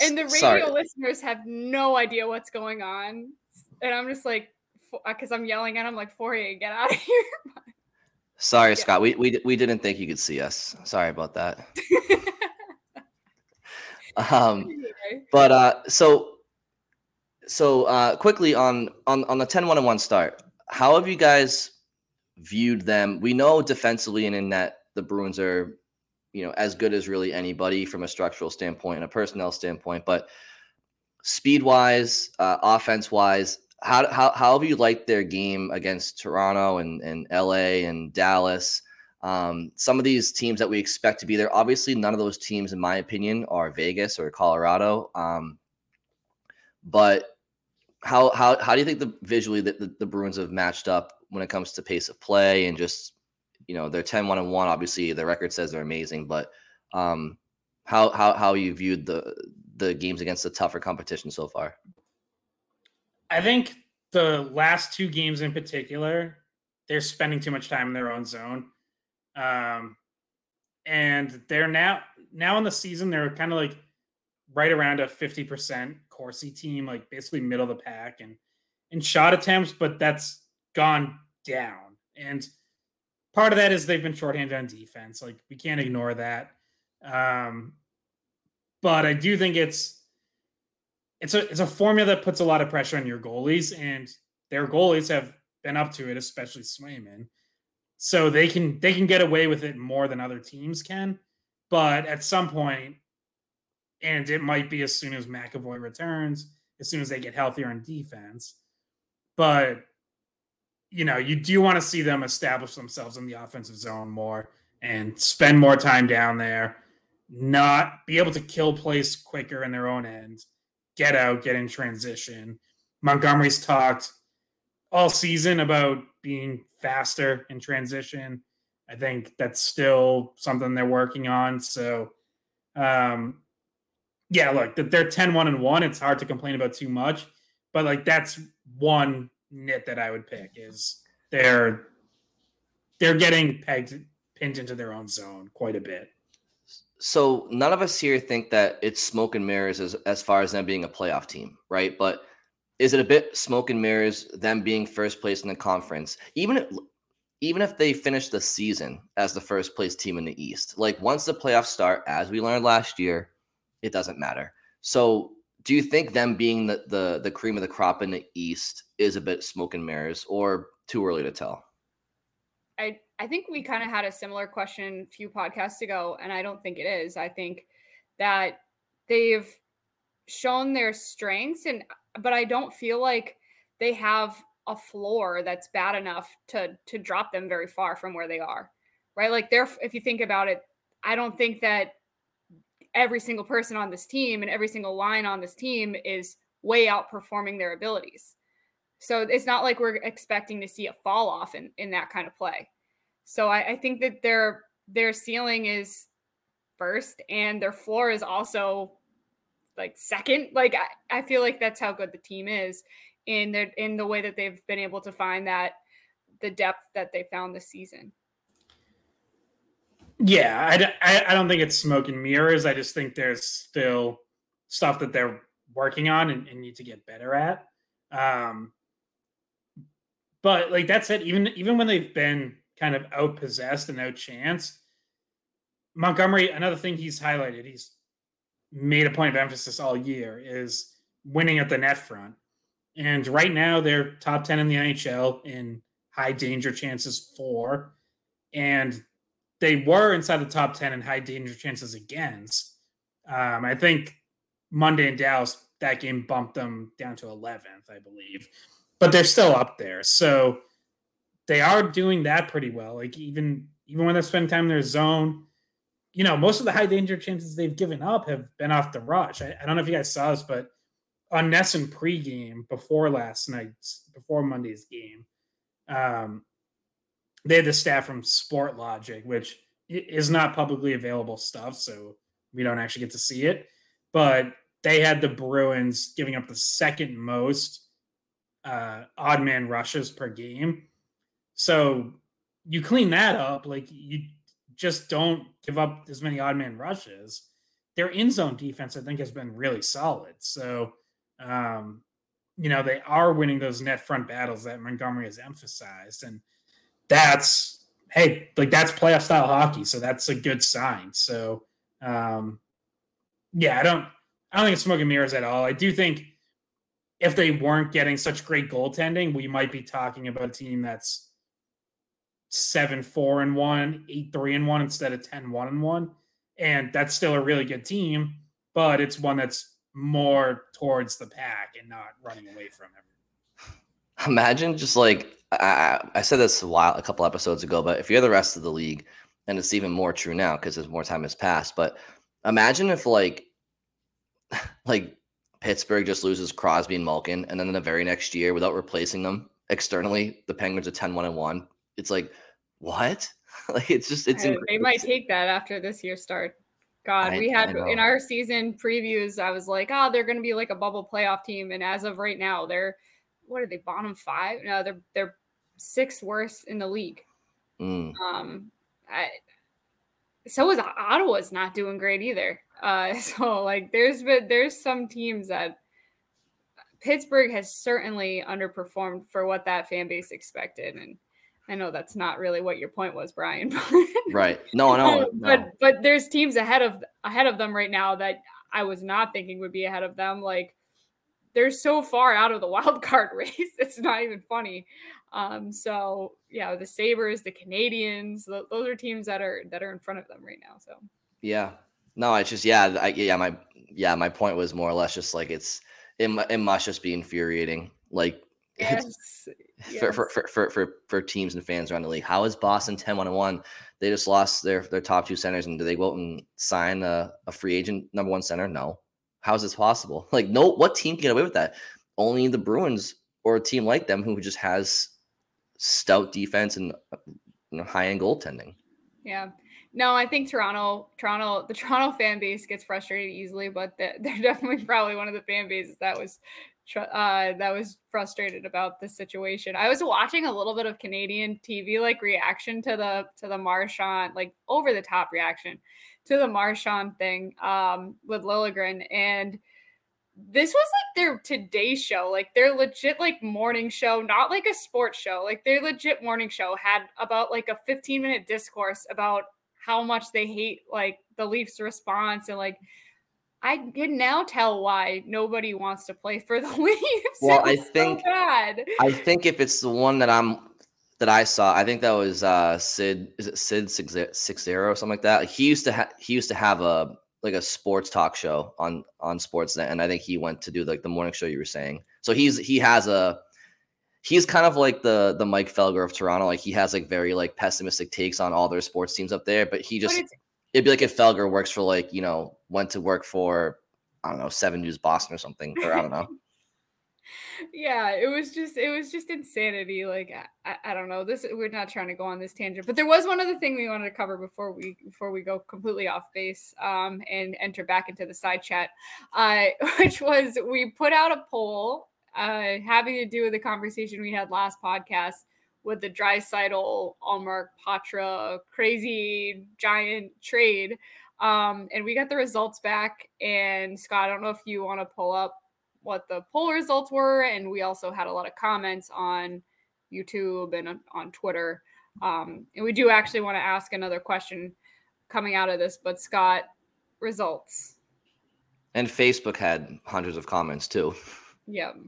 And the radio Sorry. listeners have no idea what's going on, and I'm just like, because uh, I'm yelling at him like, Fourier, get out of *laughs* here. Sorry, yeah. Scott. We, we we didn't think you could see us. Sorry about that. *laughs* um, but uh, so so uh, quickly on on on the 10 1 and 1 start how have you guys viewed them? We know defensively and in that the Bruins are, you know, as good as really anybody from a structural standpoint and a personnel standpoint, but speed wise, uh, offense wise, how, how, how have you liked their game against Toronto and, and LA and Dallas? Um, some of these teams that we expect to be there, obviously, none of those teams, in my opinion, are Vegas or Colorado. Um, but how how how do you think the visually that the, the, Bruins have matched up when it comes to pace of play and just you know they're 10 1 and 1 obviously the record says they're amazing but um how how how you viewed the the games against the tougher competition so far I think the last two games in particular they're spending too much time in their own zone um and they're now now in the season they're kind of like right around a 50% Corsi team, like basically middle of the pack and in shot attempts, but that's gone down. And part of that is they've been shorthanded on defense. Like we can't ignore that. Um, but I do think it's it's a it's a formula that puts a lot of pressure on your goalies, and their goalies have been up to it, especially Swayman. So they can they can get away with it more than other teams can. But at some point, and it might be as soon as McAvoy returns, as soon as they get healthier on defense. But you know, you do want to see them establish themselves in the offensive zone more and spend more time down there, not be able to kill plays quicker in their own end, get out, get in transition. Montgomery's talked all season about being faster in transition. I think that's still something they're working on. So, um, yeah, look, they're 10 1 and 1. It's hard to complain about too much, but like that's one nit that I would pick is they're they're getting pegged pinned into their own zone quite a bit. So none of us here think that it's smoke and mirrors as, as far as them being a playoff team, right? But is it a bit smoke and mirrors them being first place in the conference? Even if, even if they finish the season as the first place team in the East, like once the playoffs start, as we learned last year, it doesn't matter. So do you think them being the, the the cream of the crop in the East is a bit smoke and mirrors, or too early to tell? I I think we kind of had a similar question a few podcasts ago, and I don't think it is. I think that they've shown their strengths, and but I don't feel like they have a floor that's bad enough to to drop them very far from where they are. Right? Like they're if you think about it, I don't think that every single person on this team and every single line on this team is way outperforming their abilities. So it's not like we're expecting to see a fall off in, in that kind of play. So I, I think that their their ceiling is first and their floor is also like second. Like I, I feel like that's how good the team is in the in the way that they've been able to find that the depth that they found this season. Yeah, I, I, I don't think it's smoke and mirrors. I just think there's still stuff that they're working on and, and need to get better at. Um, but like that said, even even when they've been kind of outpossessed and outchanced, Montgomery, another thing he's highlighted, he's made a point of emphasis all year is winning at the net front. And right now they're top 10 in the NHL in high danger chances for. And they were inside the top 10 in high danger chances against. Um, I think Monday in Dallas, that game bumped them down to 11th, I believe but they're still up there. So they are doing that pretty well. Like even even when they're spending time in their zone, you know, most of the high danger chances they've given up have been off the rush. I, I don't know if you guys saw this, but on NESN pregame before last night's before Monday's game, um, they had the staff from Sportlogiq, which is not publicly available stuff, so we don't actually get to see it. But they had the Bruins giving up the second most uh, odd man rushes per game. So you clean that up, like you just don't give up as many odd man rushes. Their in zone defense, I think, has been really solid. So, um, you know, they are winning those net front battles that Montgomery has emphasized. And that's, hey, like that's playoff style hockey. So that's a good sign. So, um, yeah, I don't, I don't think it's smoke and mirrors at all. I do think if they weren't getting such great goaltending, we might be talking about a team that's seven four and one, eight three and one instead of 10 one and one. And that's still a really good team, but it's one that's more towards the pack and not running away from it. Imagine just like I, I said this a while, a couple episodes ago, but if you're the rest of the league, and it's even more true now because there's more time has passed. But imagine if like *laughs* like Pittsburgh just loses Crosby and Malkin, and then in the very next year, without replacing them externally, the Penguins are 10 1 and 1. It's like, what? *laughs* like, it's just, it's. they might take that after this year start. God, I, we had in our season previews, I was like, oh, they're going to be like a bubble playoff team. And as of right now, they're, what are they, bottom five? No, they're, they're sixth worst in the league. Mm. Um, I, so is Ottawa's not doing great either. Uh, *laughs* so like there's been there's some teams that Pittsburgh has certainly underperformed for what that fan base expected. And I know that's not really what your point was, Brian. *laughs* right. No, no, no. But but there's teams ahead of ahead of them right now that I was not thinking would be ahead of them. Like they're so far out of the *laughs* wild card race. It's not even funny. Um, so yeah, the Sabres, the Canadiens, those are teams that are that are in front of them right now. So yeah, no, it's just yeah, I, yeah. My yeah, my point was more or less just like it's it, it must just be infuriating. Like yes. For, for, for, for, for, for teams and fans around the league. How is Boston 10 1 1? They just lost their their top two centers, and do they go out and sign a, a free agent number one center? No. How is this possible? *laughs* Like, no, what team can get away with that? Only the Bruins or a team like them who just has stout defense and you know, high end goaltending. Yeah. No, I think Toronto, Toronto, the Toronto fan base gets frustrated easily, but they're, *laughs* they're definitely probably one of the fan bases that was uh, that was frustrated about this situation. I was watching a little bit of Canadian TV like reaction to the to the Marchand like over the top reaction to the Marchand thing um, with Liljegren and this was like their Today Show, like their legit like morning show, not like a sports show. Like their legit morning show had about like a 15 minute discourse about how much they hate like the Leafs response and like I can now tell why nobody wants to play for the *laughs* Leafs. Well, I think so I think if it's the one that I'm that I saw, I think that was uh Sid. Is it Sid six six zero or something like that? He used to have he used to have a like a sports talk show on on Sportsnet, and I think he went to do like the morning show you were saying. So he's he has a he's kind of like the the Mike Felger of Toronto. Like he has like very like pessimistic takes on all their sports teams up there, but he just it'd be like if Felger works for like you know went to work for I don't know Seven News Boston or something, or I don't know. *laughs* yeah, it was just it was just insanity. Like I, I, don't know. This we're not trying to go on this tangent, but there was one other thing we wanted to cover before we before we go completely off base um, and enter back into the side chat, uh, *laughs* which was we put out a poll uh, having to do with the conversation we had last podcast with the Draisaitl Ullmark Poitras crazy giant trade. Um, and we got the results back. And Scott, I don't know if you want to pull up what the poll results were. And we also had a lot of comments on YouTube and on Twitter. Um, and we do actually want to ask another question coming out of this, but Scott, results. And Facebook had hundreds of comments too. *laughs* Yep.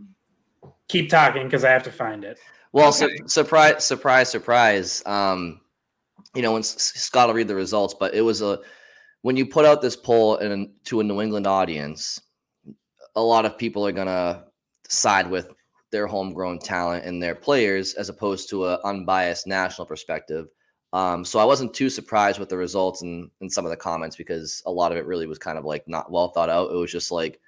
Keep talking because I have to find it. Well, okay. su- surprise, surprise, surprise. Um, you know, when Scott will read the results, but it was a when you put out this poll in, to a New England audience, a lot of people are gonna side with their homegrown talent and their players as opposed to an unbiased national perspective. Um, so I wasn't too surprised with the results and, and some of the comments because a lot of it really was kind of like not well thought out. It was just like,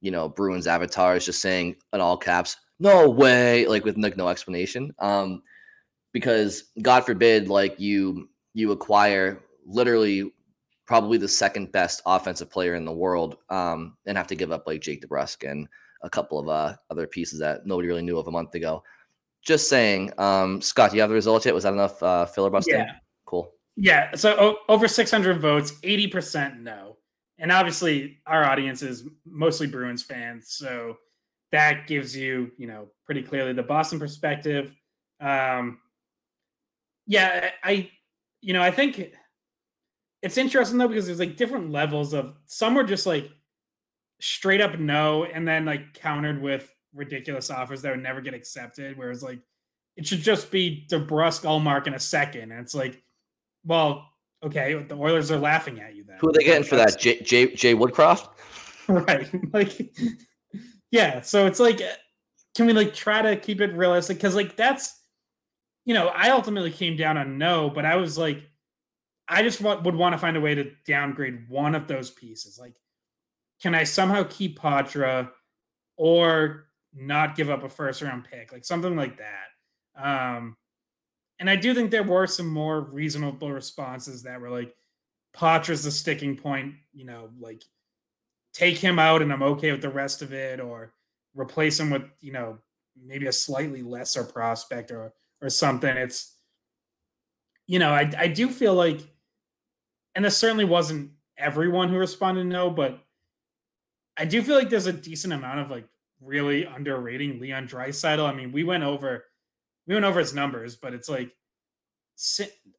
you know, Bruins avatar is just saying in all caps, no way, like with like no explanation. Um, because God forbid, like you you acquire literally probably the second best offensive player in the world, um, and have to give up like Jake DeBrusk and a couple of uh, other pieces that nobody really knew of a month ago. Just saying, um, Scott, do you have the results yet? Was that enough uh, filibuster? Yeah. Cool. Yeah. So o- over 600 votes, 80% no. And obviously, our audience is mostly Bruins fans. So that gives you, you know, pretty clearly the Boston perspective. Um, yeah, I, you know, I think it's interesting though because there's like different levels of some were just like straight up no, and then like countered with ridiculous offers that would never get accepted. Whereas like it should just be DeBrusk Ullmark in a second, and it's like, well, okay, the Oilers are laughing at you then. Who are they getting for that? Jay Jay, Jay Woodcroft, *laughs* right? Like yeah so it's like can we like try to keep it realistic? Because like that's you know i ultimately came down on no but i was like i just would want to find a way to downgrade one of those pieces. Like can i somehow keep Poitras or not give up a first round pick? Like something like that. Um and i do think there were some more reasonable responses that were like Poitras's the sticking point you know like take him out and I'm okay with the rest of it, or replace him with, you know, maybe a slightly lesser prospect or or something. It's you know, I I do feel like and this certainly wasn't everyone who responded no, but I do feel like there's a decent amount of like really underrating Leon Draisaitl. I mean, we went over we went over his numbers, but it's like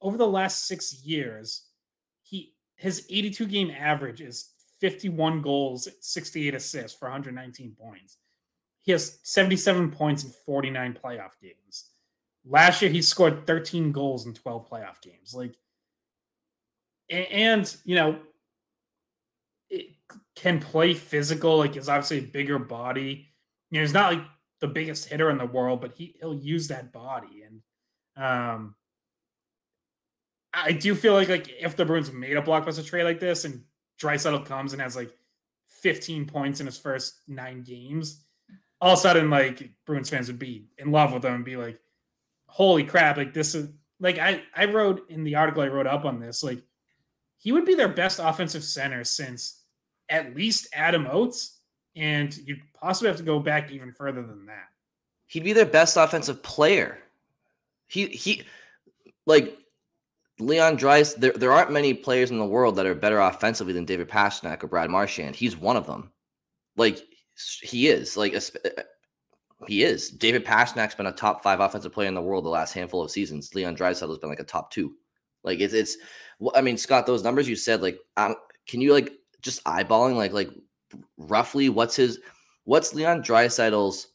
over the last six years, he his 82 game average is 51 goals, 68 assists for 119 points. He has 77 points in 49 playoff games. Last year, he scored 13 goals in 12 playoff games. Like, and, you know, it can play physical. Like, he's obviously a bigger body. You know, he's not like the biggest hitter in the world, but he he'll use that body. And um, I do feel like like if the Bruins made a blockbuster trade like this and Draisaitl comes and has like 15 points in his first nine games, all of a sudden like Bruins fans would be in love with him and be like, holy crap, like this is like I I wrote in the article I wrote up on this, like he would be their best offensive center since at least Adam Oates, and you'd possibly have to go back even further than that. He'd be their best offensive player. He he like Leon Dries, there, there aren't many players in the world that are better offensively than David Pastrnak or Brad Marchand. He's one of them. Like he is. Like eh, eh, he is. David Pastrnak's been a top five offensive player in the world the last handful of seasons. Leon Draisaitl has been like a top two. Like it's it's. I mean, Scott, those numbers you said, like, can you like just eyeballing like like roughly what's his what's Leon Draisaitl's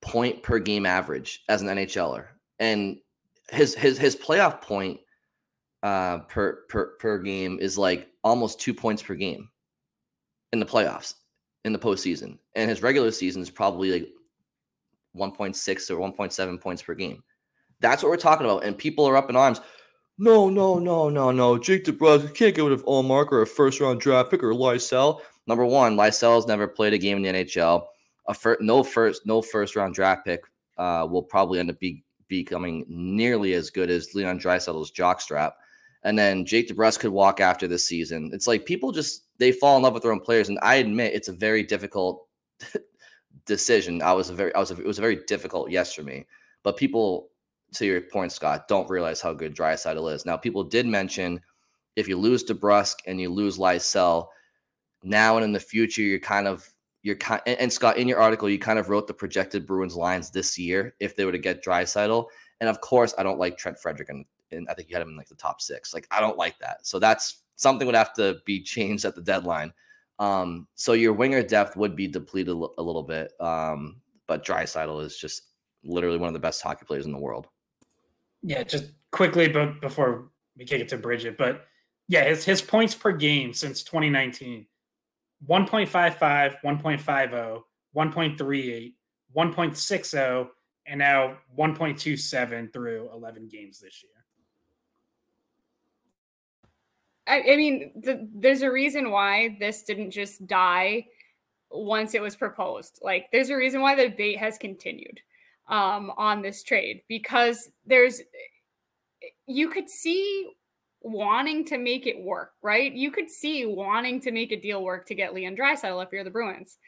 point per game average as an NHLer, and his his his playoff point uh per per per game is like almost two points per game in the playoffs in the postseason, and his regular season is probably like 1.6 or 1.7 points per game. That's what we're talking about. And people are up in arms. No, no, no, no, no. Jake DeBrusk can't get rid of Ullmark or a first round draft pick or Lysell. Number one, Lysell has never played a game in the NHL. A fir- no first, no first round draft pick uh, will probably end up be- becoming nearly as good as Leon Draisaitl's jockstrap. And then Jake DeBrusk could walk after this season. It's like people just they fall in love with their own players, and I admit it's a very difficult *laughs* decision. I was a very, I was, a, it was a very difficult yes for me. But people, to your point, Scott, don't realize how good Draisaitl is. Now, people did mention if you lose DeBrusk and you lose Lysell, now and in the future, you're kind of you're kind and, and, Scott in your article, you kind of wrote the projected Bruins lines this year if they were to get Draisaitl. And of course, I don't like Trent Frederic and, and I think you had him in like the top six. Like I don't like that. So that's something would have to be *laughs* changed at the deadline. Um, so your winger depth would be depleted a little bit. Um, but Draisaitl is just literally one of the best hockey players in the world. Yeah, just quickly, but before we kick it to Bridgette, but yeah, his his points per game since 2019 1.55, 1.50, 1.38, 1.60, and now 1.27 through 11 games this year. I, I mean, the, there's a reason why this didn't just die once it was proposed. Like, there's a reason why the debate has continued um, on this trade because there's, you could see wanting to make it work, right? You could see wanting to make a deal work to get Leon Draisaitl if you're the Bruins.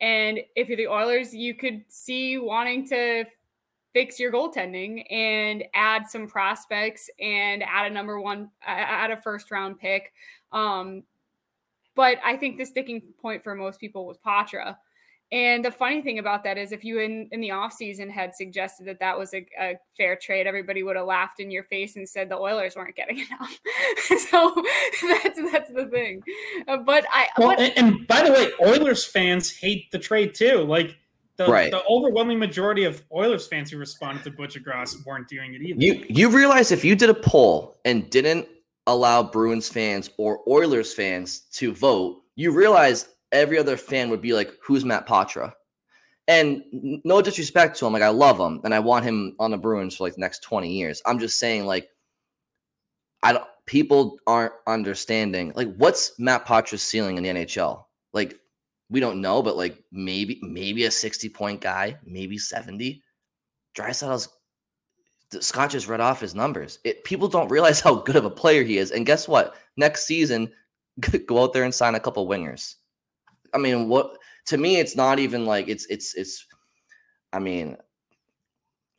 And if you're the Oilers, you could see wanting to fix your goaltending and add some prospects and add a number one, add a first round pick. Um, but I think the sticking point for most people was Poitras. And the funny thing about that is, if you in, in the offseason had suggested that that was a, a, fair trade, everybody would have laughed in your face and said the Oilers weren't getting *laughs* enough. *laughs* so that's that's the thing. Uh, but I well, but, and, and, by the way, Oilers fans hate the trade too. Like the, right. the overwhelming majority of Oilers fans who responded to Buccigross weren't doing it either. You you realize if you did a poll and didn't allow Bruins fans or Oilers fans to vote, you realize every other fan would be like, "Who's Matt Poitras?" And no disrespect to him, like I love him and I want him on the Bruins for like the next twenty years. I'm just saying, like, I don't. People aren't understanding like what's Matt Poitras's ceiling in the NHL. Like, we don't know, but like maybe maybe a sixty point guy, maybe seventy. Draisaitl's Scott just read off his numbers. It, people don't realize how good of a player he is. And guess what? Next season, *laughs* go out there and sign a couple wingers. I mean, what to me, it's not even like it's it's it's. I mean,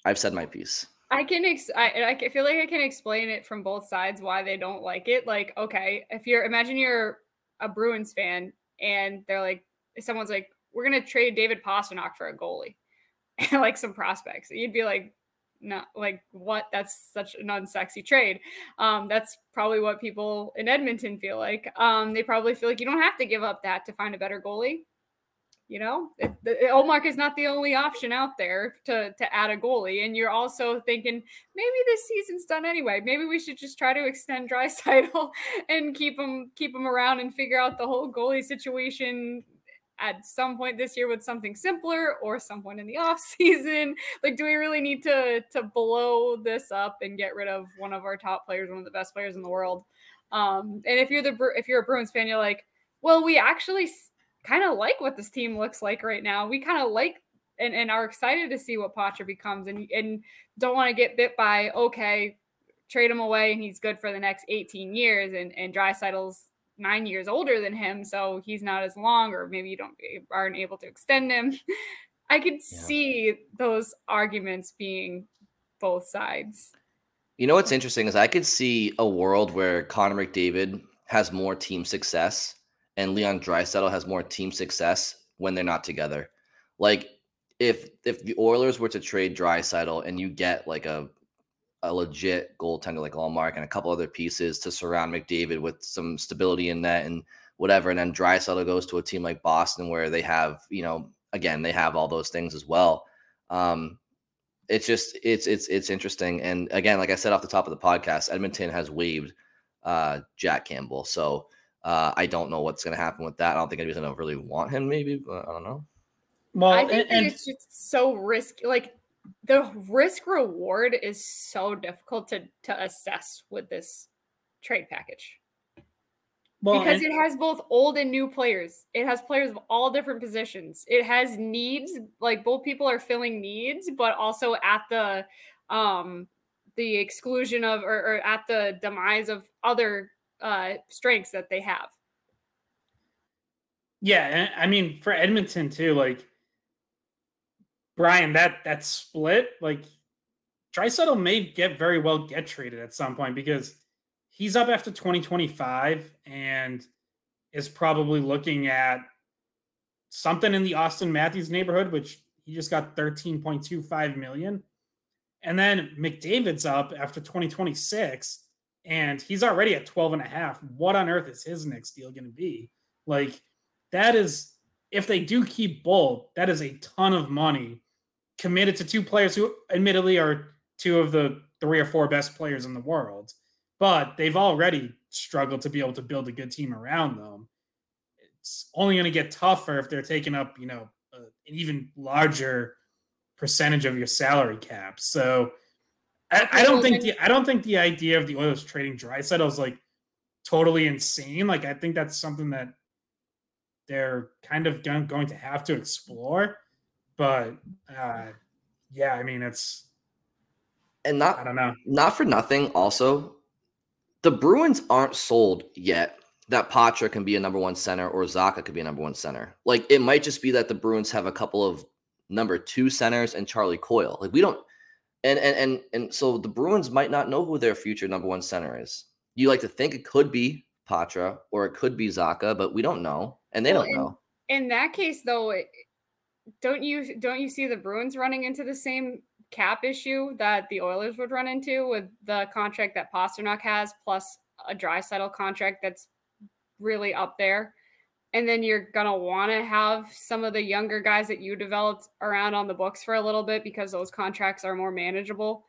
I've said my piece. I can ex- I, I feel like I can explain it from both sides why they don't like it. Like, okay, if you're imagine you're a Bruins fan and they're like, someone's like, we're gonna trade David Pastrnak for a goalie, *laughs* like some prospects. You'd be like, no, like what? That's such an unsexy trade. Um, that's probably what people in Edmonton feel like. Um, they probably feel like you don't have to give up that to find a better goalie. You know, it, the, Ullmark is not the only option out there to to add a goalie, and you're also thinking maybe this season's done anyway. Maybe we should just try to extend *laughs* Draisaitl and keep him keep him around and figure out the whole goalie situation at some point this year with something simpler or some point in the *laughs* off season? Like do we really need to to blow this up and get rid of one of our top players one of the best players in the world? Um and if you're the if you're a bruins fan you're like well we actually kind of like what this team looks like right now. We kind of like and, and are excited to see what Poitras becomes and and don't want to get bit by okay trade him away and he's good for the next 18 years and and Draisaitl's nine years older than him, so he's not as long, or maybe you don't eh, aren't able to extend him. *laughs* I could yeah. see those arguments being both sides. You know what's interesting is I could see a world where Connor McDavid has more team success and Leon Draisaitl has more team success when they're not together. Like if if the Oilers were to trade Draisaitl and you get like a a legit goaltender like Ullmark and a couple other pieces to surround McDavid with some stability in net and whatever. And then Draisaitl goes to a team like Boston where they have, you know, again, they have all those things as well. Um, it's just it's it's it's interesting. And again, like I said off the top of the podcast, Edmonton has waived uh, Jack Campbell. So uh, I don't know what's going to happen with that. I don't think anybody's going to really want him. Maybe but I don't know. Well, I think and, it's just so risky. Like the risk reward is so difficult to to assess with this trade package. Well, because it has both old and new players. It has players of all different positions. It has needs, like both people are filling needs, but also at the um the exclusion of or, or at the demise of other uh strengths that they have. Yeah, I mean for Edmonton too, like Brian, that that split, like Draisaitl may get very well get traded at some point because he's up after 2025 and is probably looking at something in the Auston Matthews neighborhood, which he just got 13.25 million. And then McDavid's up after 2026 and he's already at 12 and a half. What on earth is his next deal going to be? Like that is if they do keep Bull, that is a ton of money committed to two players who admittedly are two of the three or four best players in the world, but they've already struggled to be able to build a good team around them. It's only going to get tougher if they're taking up, you know, a, an even larger percentage of your salary cap. So I, I don't think the I don't think the idea of the Oilers trading Draisaitl is like totally insane. Like I think that's something that they're kind of going to have to explore. But uh, yeah, I mean it's and not I don't know. Not for nothing. Also, the Bruins aren't sold yet that Poitras can be a number one center or Zacha could be a number one center. Like it might just be that the Bruins have a couple of number two centers and Charlie Coyle. Like we don't and and and and so the Bruins might not know who their future number one center is. You like to think it could be Poitras or it could be Zacha, but we don't know, and they well, don't in, know. In that case, though, it, don't you don't you see the Bruins running into the same cap issue that the Oilers would run into with the contract that Pastrnak has, plus a Draisaitl contract that's really up there? And then you're gonna want to have some of the younger guys that you developed around on the books for a little bit because those contracts are more manageable.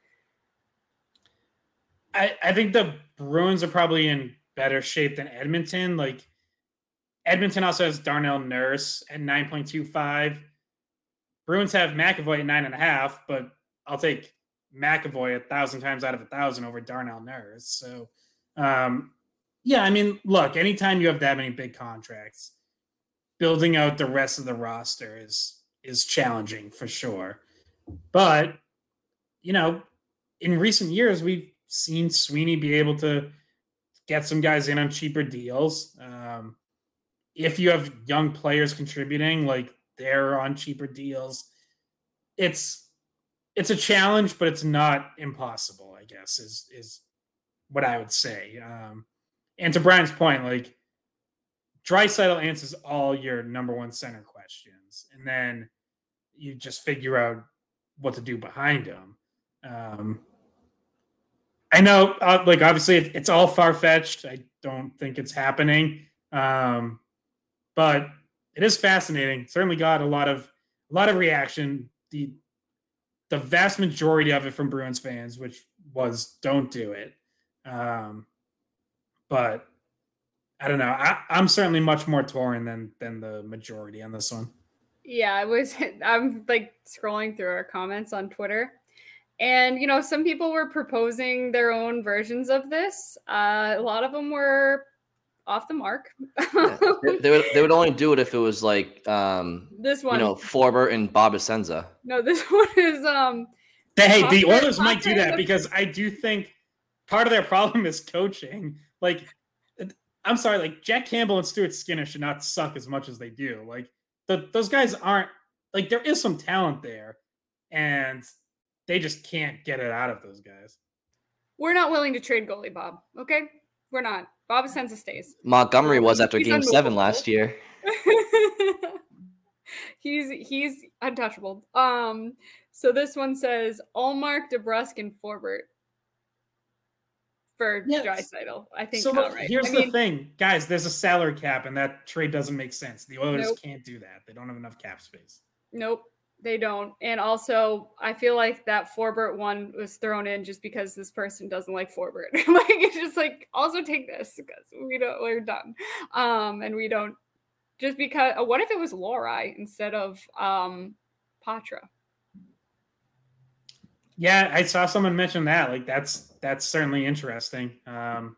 I, I think the Bruins are probably in better shape than Edmonton. Like Edmonton also has Darnell Nurse at 9.25. Bruins have McAvoy at nine and a half, but I'll take McAvoy a thousand times out of a thousand over Darnell Nurse. So, um, yeah, I mean, look, anytime you have that many big contracts, building out the rest of the roster is is challenging for sure. But you know, in recent years, we've seen Sweeney be able to get some guys in on cheaper deals. Um, if you have young players contributing, like they're on cheaper deals. It's it's a challenge, but it's not impossible. I guess is is what I would say. Um, and to Brian's point, like Draisaitl answers all your number one center questions, and then you just figure out what to do behind him. Um, I know, uh, like obviously, it, it's all far fetched. I don't think it's happening, um, but it is fascinating. Certainly got a lot of a lot of reaction. The the vast majority of it from Bruins fans, which was don't do it. Um, but I don't know. I, I'm certainly much more torn than than the majority on this one. Yeah, I was. *laughs* I'm like scrolling through our comments on Twitter, and you know, some people were proposing their own versions of this. Uh, a lot of them were off the mark. yeah, they, *laughs* they, would they would only do it if it was like um this one, you know, Forbort and Bob Essensa. No, this *laughs* one is um. Hey, the Oilers might do that because I do think part of their problem is coaching. Like, I'm sorry, like Jack Campbell and Stuart Skinner should not suck as much as they do. Like, the, those guys aren't like there is some talent there, and they just can't get it out of those guys. We're not willing to trade goalie Bob. Okay, we're not. Bob Essensa stays. Montgomery was after He's Game Seven last year. *laughs* he's he's untouchable. Um, so this one says Ullmark, DeBrusk, and Forbort for yes. Draisaitl. I think. So look, right. here's I the thing, guys. There's a salary cap, and that trade doesn't make sense. The Oilers nope. can't do that. They don't have enough cap space. Nope, they don't. And also, I feel like that Forbort one was thrown in just because this person doesn't like Forbort. *laughs* like it's just like also take this because we don't. We're done. Um, and we don't. Just because. Uh, what if it was Lohrei instead of um, Poitras? Yeah, I saw someone mention that. Like that's that's certainly interesting. Um,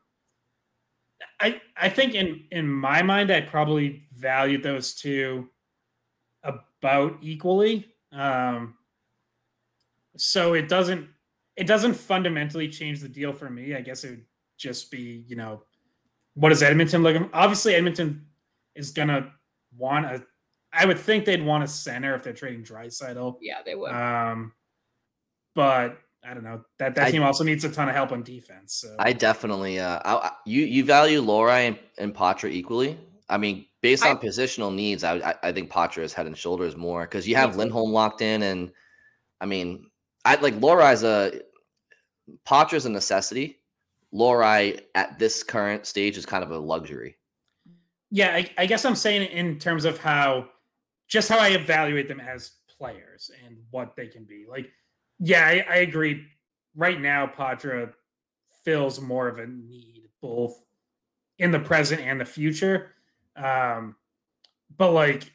I I think in in my mind, I probably valued those two about equally. Um, so it doesn't it doesn't fundamentally change the deal for me. I guess it would just be you know what is Edmonton looking? Obviously, Edmonton is gonna want a. I would think they'd want a center if they're trading Draisaitl. Yeah, they would. Um, but I don't know that that I, team also needs a ton of help on defense. So. I definitely, uh, I, you you value Lohrei and, and Poitras equally. I mean, based on I, positional needs, I, I think Poitras is head and shoulders more because you have Lindholm locked in, and I mean, I like Lohrei's a Poitras's a necessity. Lohrei at this current stage is kind of a luxury. Yeah, I, I guess I'm saying in terms of how just how I evaluate them as players and what they can be. Like yeah, I, I agree. Right now, Poitras fills more of a need both in the present and the future. Um, but like,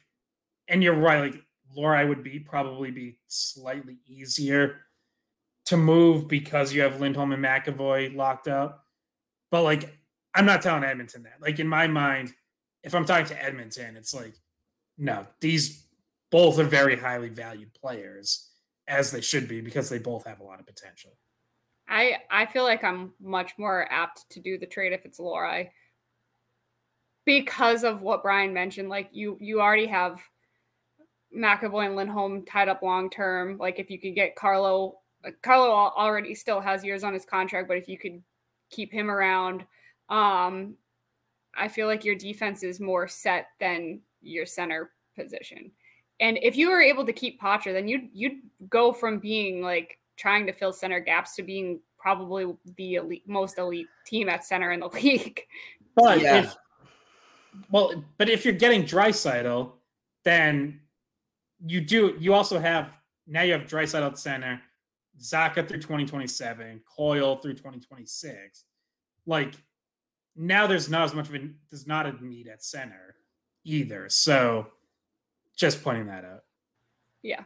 and you're right, like Lohrei would be probably be slightly easier to move because you have Lindholm and McAvoy locked up. But like, I'm not telling Edmonton that. Like in my mind, if I'm talking to Edmonton, it's like, no, these both are very highly valued players as they should be because they both have a lot of potential. I I feel like I'm much more apt to do the trade if it's Lohrei because of what Brian mentioned. Like you you already have McAvoy and Lindholm tied up long term. Like if you could get Carlo, Carlo already still has years on his contract, but if you could keep him around, um, I feel like your defense is more set than your center position. And if you were able to keep Poitras, then you'd you'd go from being like trying to fill center gaps to being probably the elite, most elite team at center in the *laughs* league. But yeah. if well, but if you're getting Draisaitl, then you do you also have now you have Draisaitl at center, Zacha through 2027, Coyle through 2026. Like now there's not as much of a there's not a need at center either. So just pointing that out. Yeah.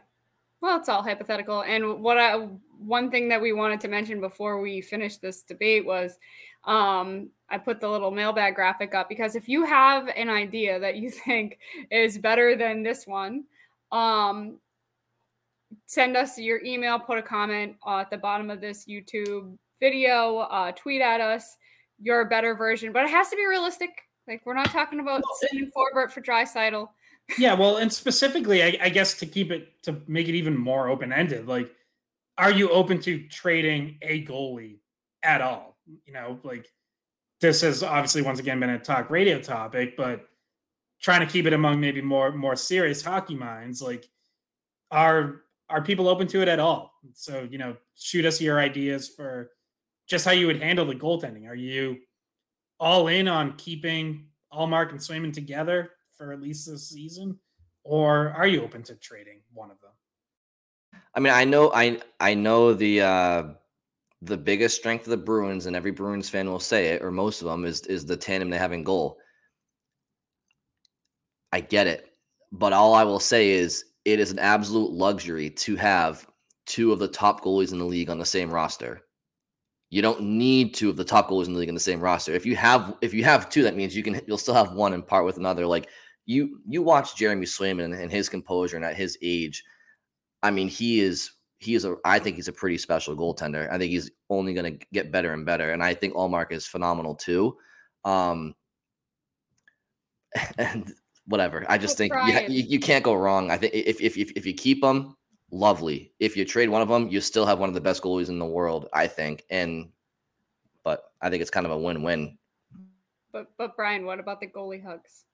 Well, it's all hypothetical. And what I one thing that we wanted to mention before we finish this debate was um, I put the little mailbag graphic up because if you have an idea that you *laughs* think is better than this one, um, send us your email, put a comment at the bottom of this YouTube video, uh, tweet at us your better version, but it has to be realistic. Like we're not talking about sending Forbort for Draisaitl yeah, well, and specifically, I, I, guess to keep it to make it even more open ended, like are you open to trading a goalie at all? You know, like this has obviously once again been a talk radio topic, but trying to keep it among maybe more more serious hockey minds, like are are people open to it at all? So, you know, shoot us your ideas for just how you would handle the goaltending. Are you all in on keeping Ullmark and Swayman together for at least this season? Or are you open to trading one of them? I mean, I know I I know the uh the biggest strength of the Bruins, and every Bruins fan will say it, or most of them, is is the tandem they have in goal. I get it, but all I will say is it is an absolute luxury to have two of the top goalies in the league on the same roster. You don't need two of the top goalies in the league in the same roster. If you have if you have two, that means you can you'll still have one and part with another. Like you you watch Jeremy Swayman and his composure and at his age, I mean he is he is a I think he's a pretty special goaltender. I think he's only going to get better and better, and I think Ullmark is phenomenal too. Um, *laughs* and whatever, I just think you, you, you can't go wrong. I think if if if, if you keep them, lovely. If you trade one of them, you still have one of the best goalies in the world, I think. And but I think it's kind of a win-win. But but Brian, what about the goalie hugs?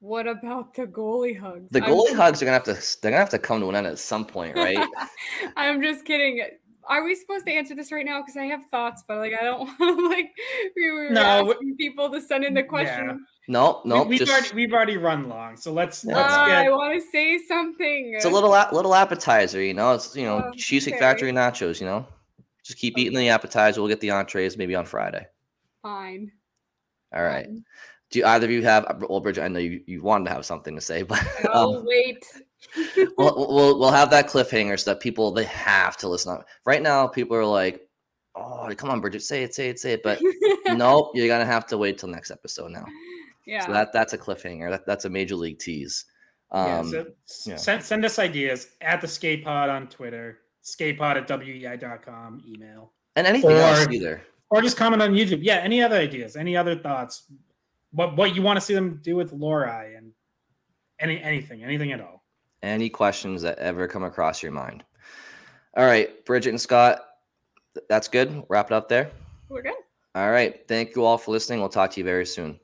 What about the goalie hugs? The goalie I'm, hugs are gonna have to they're gonna have to come to an end at some point, right? *laughs* I'm just kidding. Are we supposed to answer this right now? Because I have thoughts, but like I don't *laughs* want to like we were no, asking people to send in the question. Yeah. No, no, we, have already we've already run long, so let's. Uh, let's get... I want to say something. It's a little little appetizer, you know. It's you know okay. cheesecake factory nachos, you know. Just keep okay. eating the appetizer. We'll get the entrees maybe on Friday. Fine. All right. Fine do either of you have well bridgette i know you, you wanted to have something to say *laughs* but oh um, wait. *laughs* we'll, we'll we'll have that cliffhanger so that people they have to listen up right now people are like oh come on bridgette say it say it say it but *laughs* nope you're gonna have to wait till next episode now. Yeah. so that that's a cliffhanger. That, that's a major league tease. Um yeah, so yeah. send, send us ideas at the skate pod on twitter skatepod at weei.com email. And anything or, else either. Or just comment on youtube. Yeah any other ideas any other thoughts what what you want to see them do with Lohrei and any anything, anything at all. Any questions that ever come across your mind. All right, Bridgette and Scott, that's good. Wrap it up there. We're good. All right. Thank you all for listening. We'll talk to you very soon.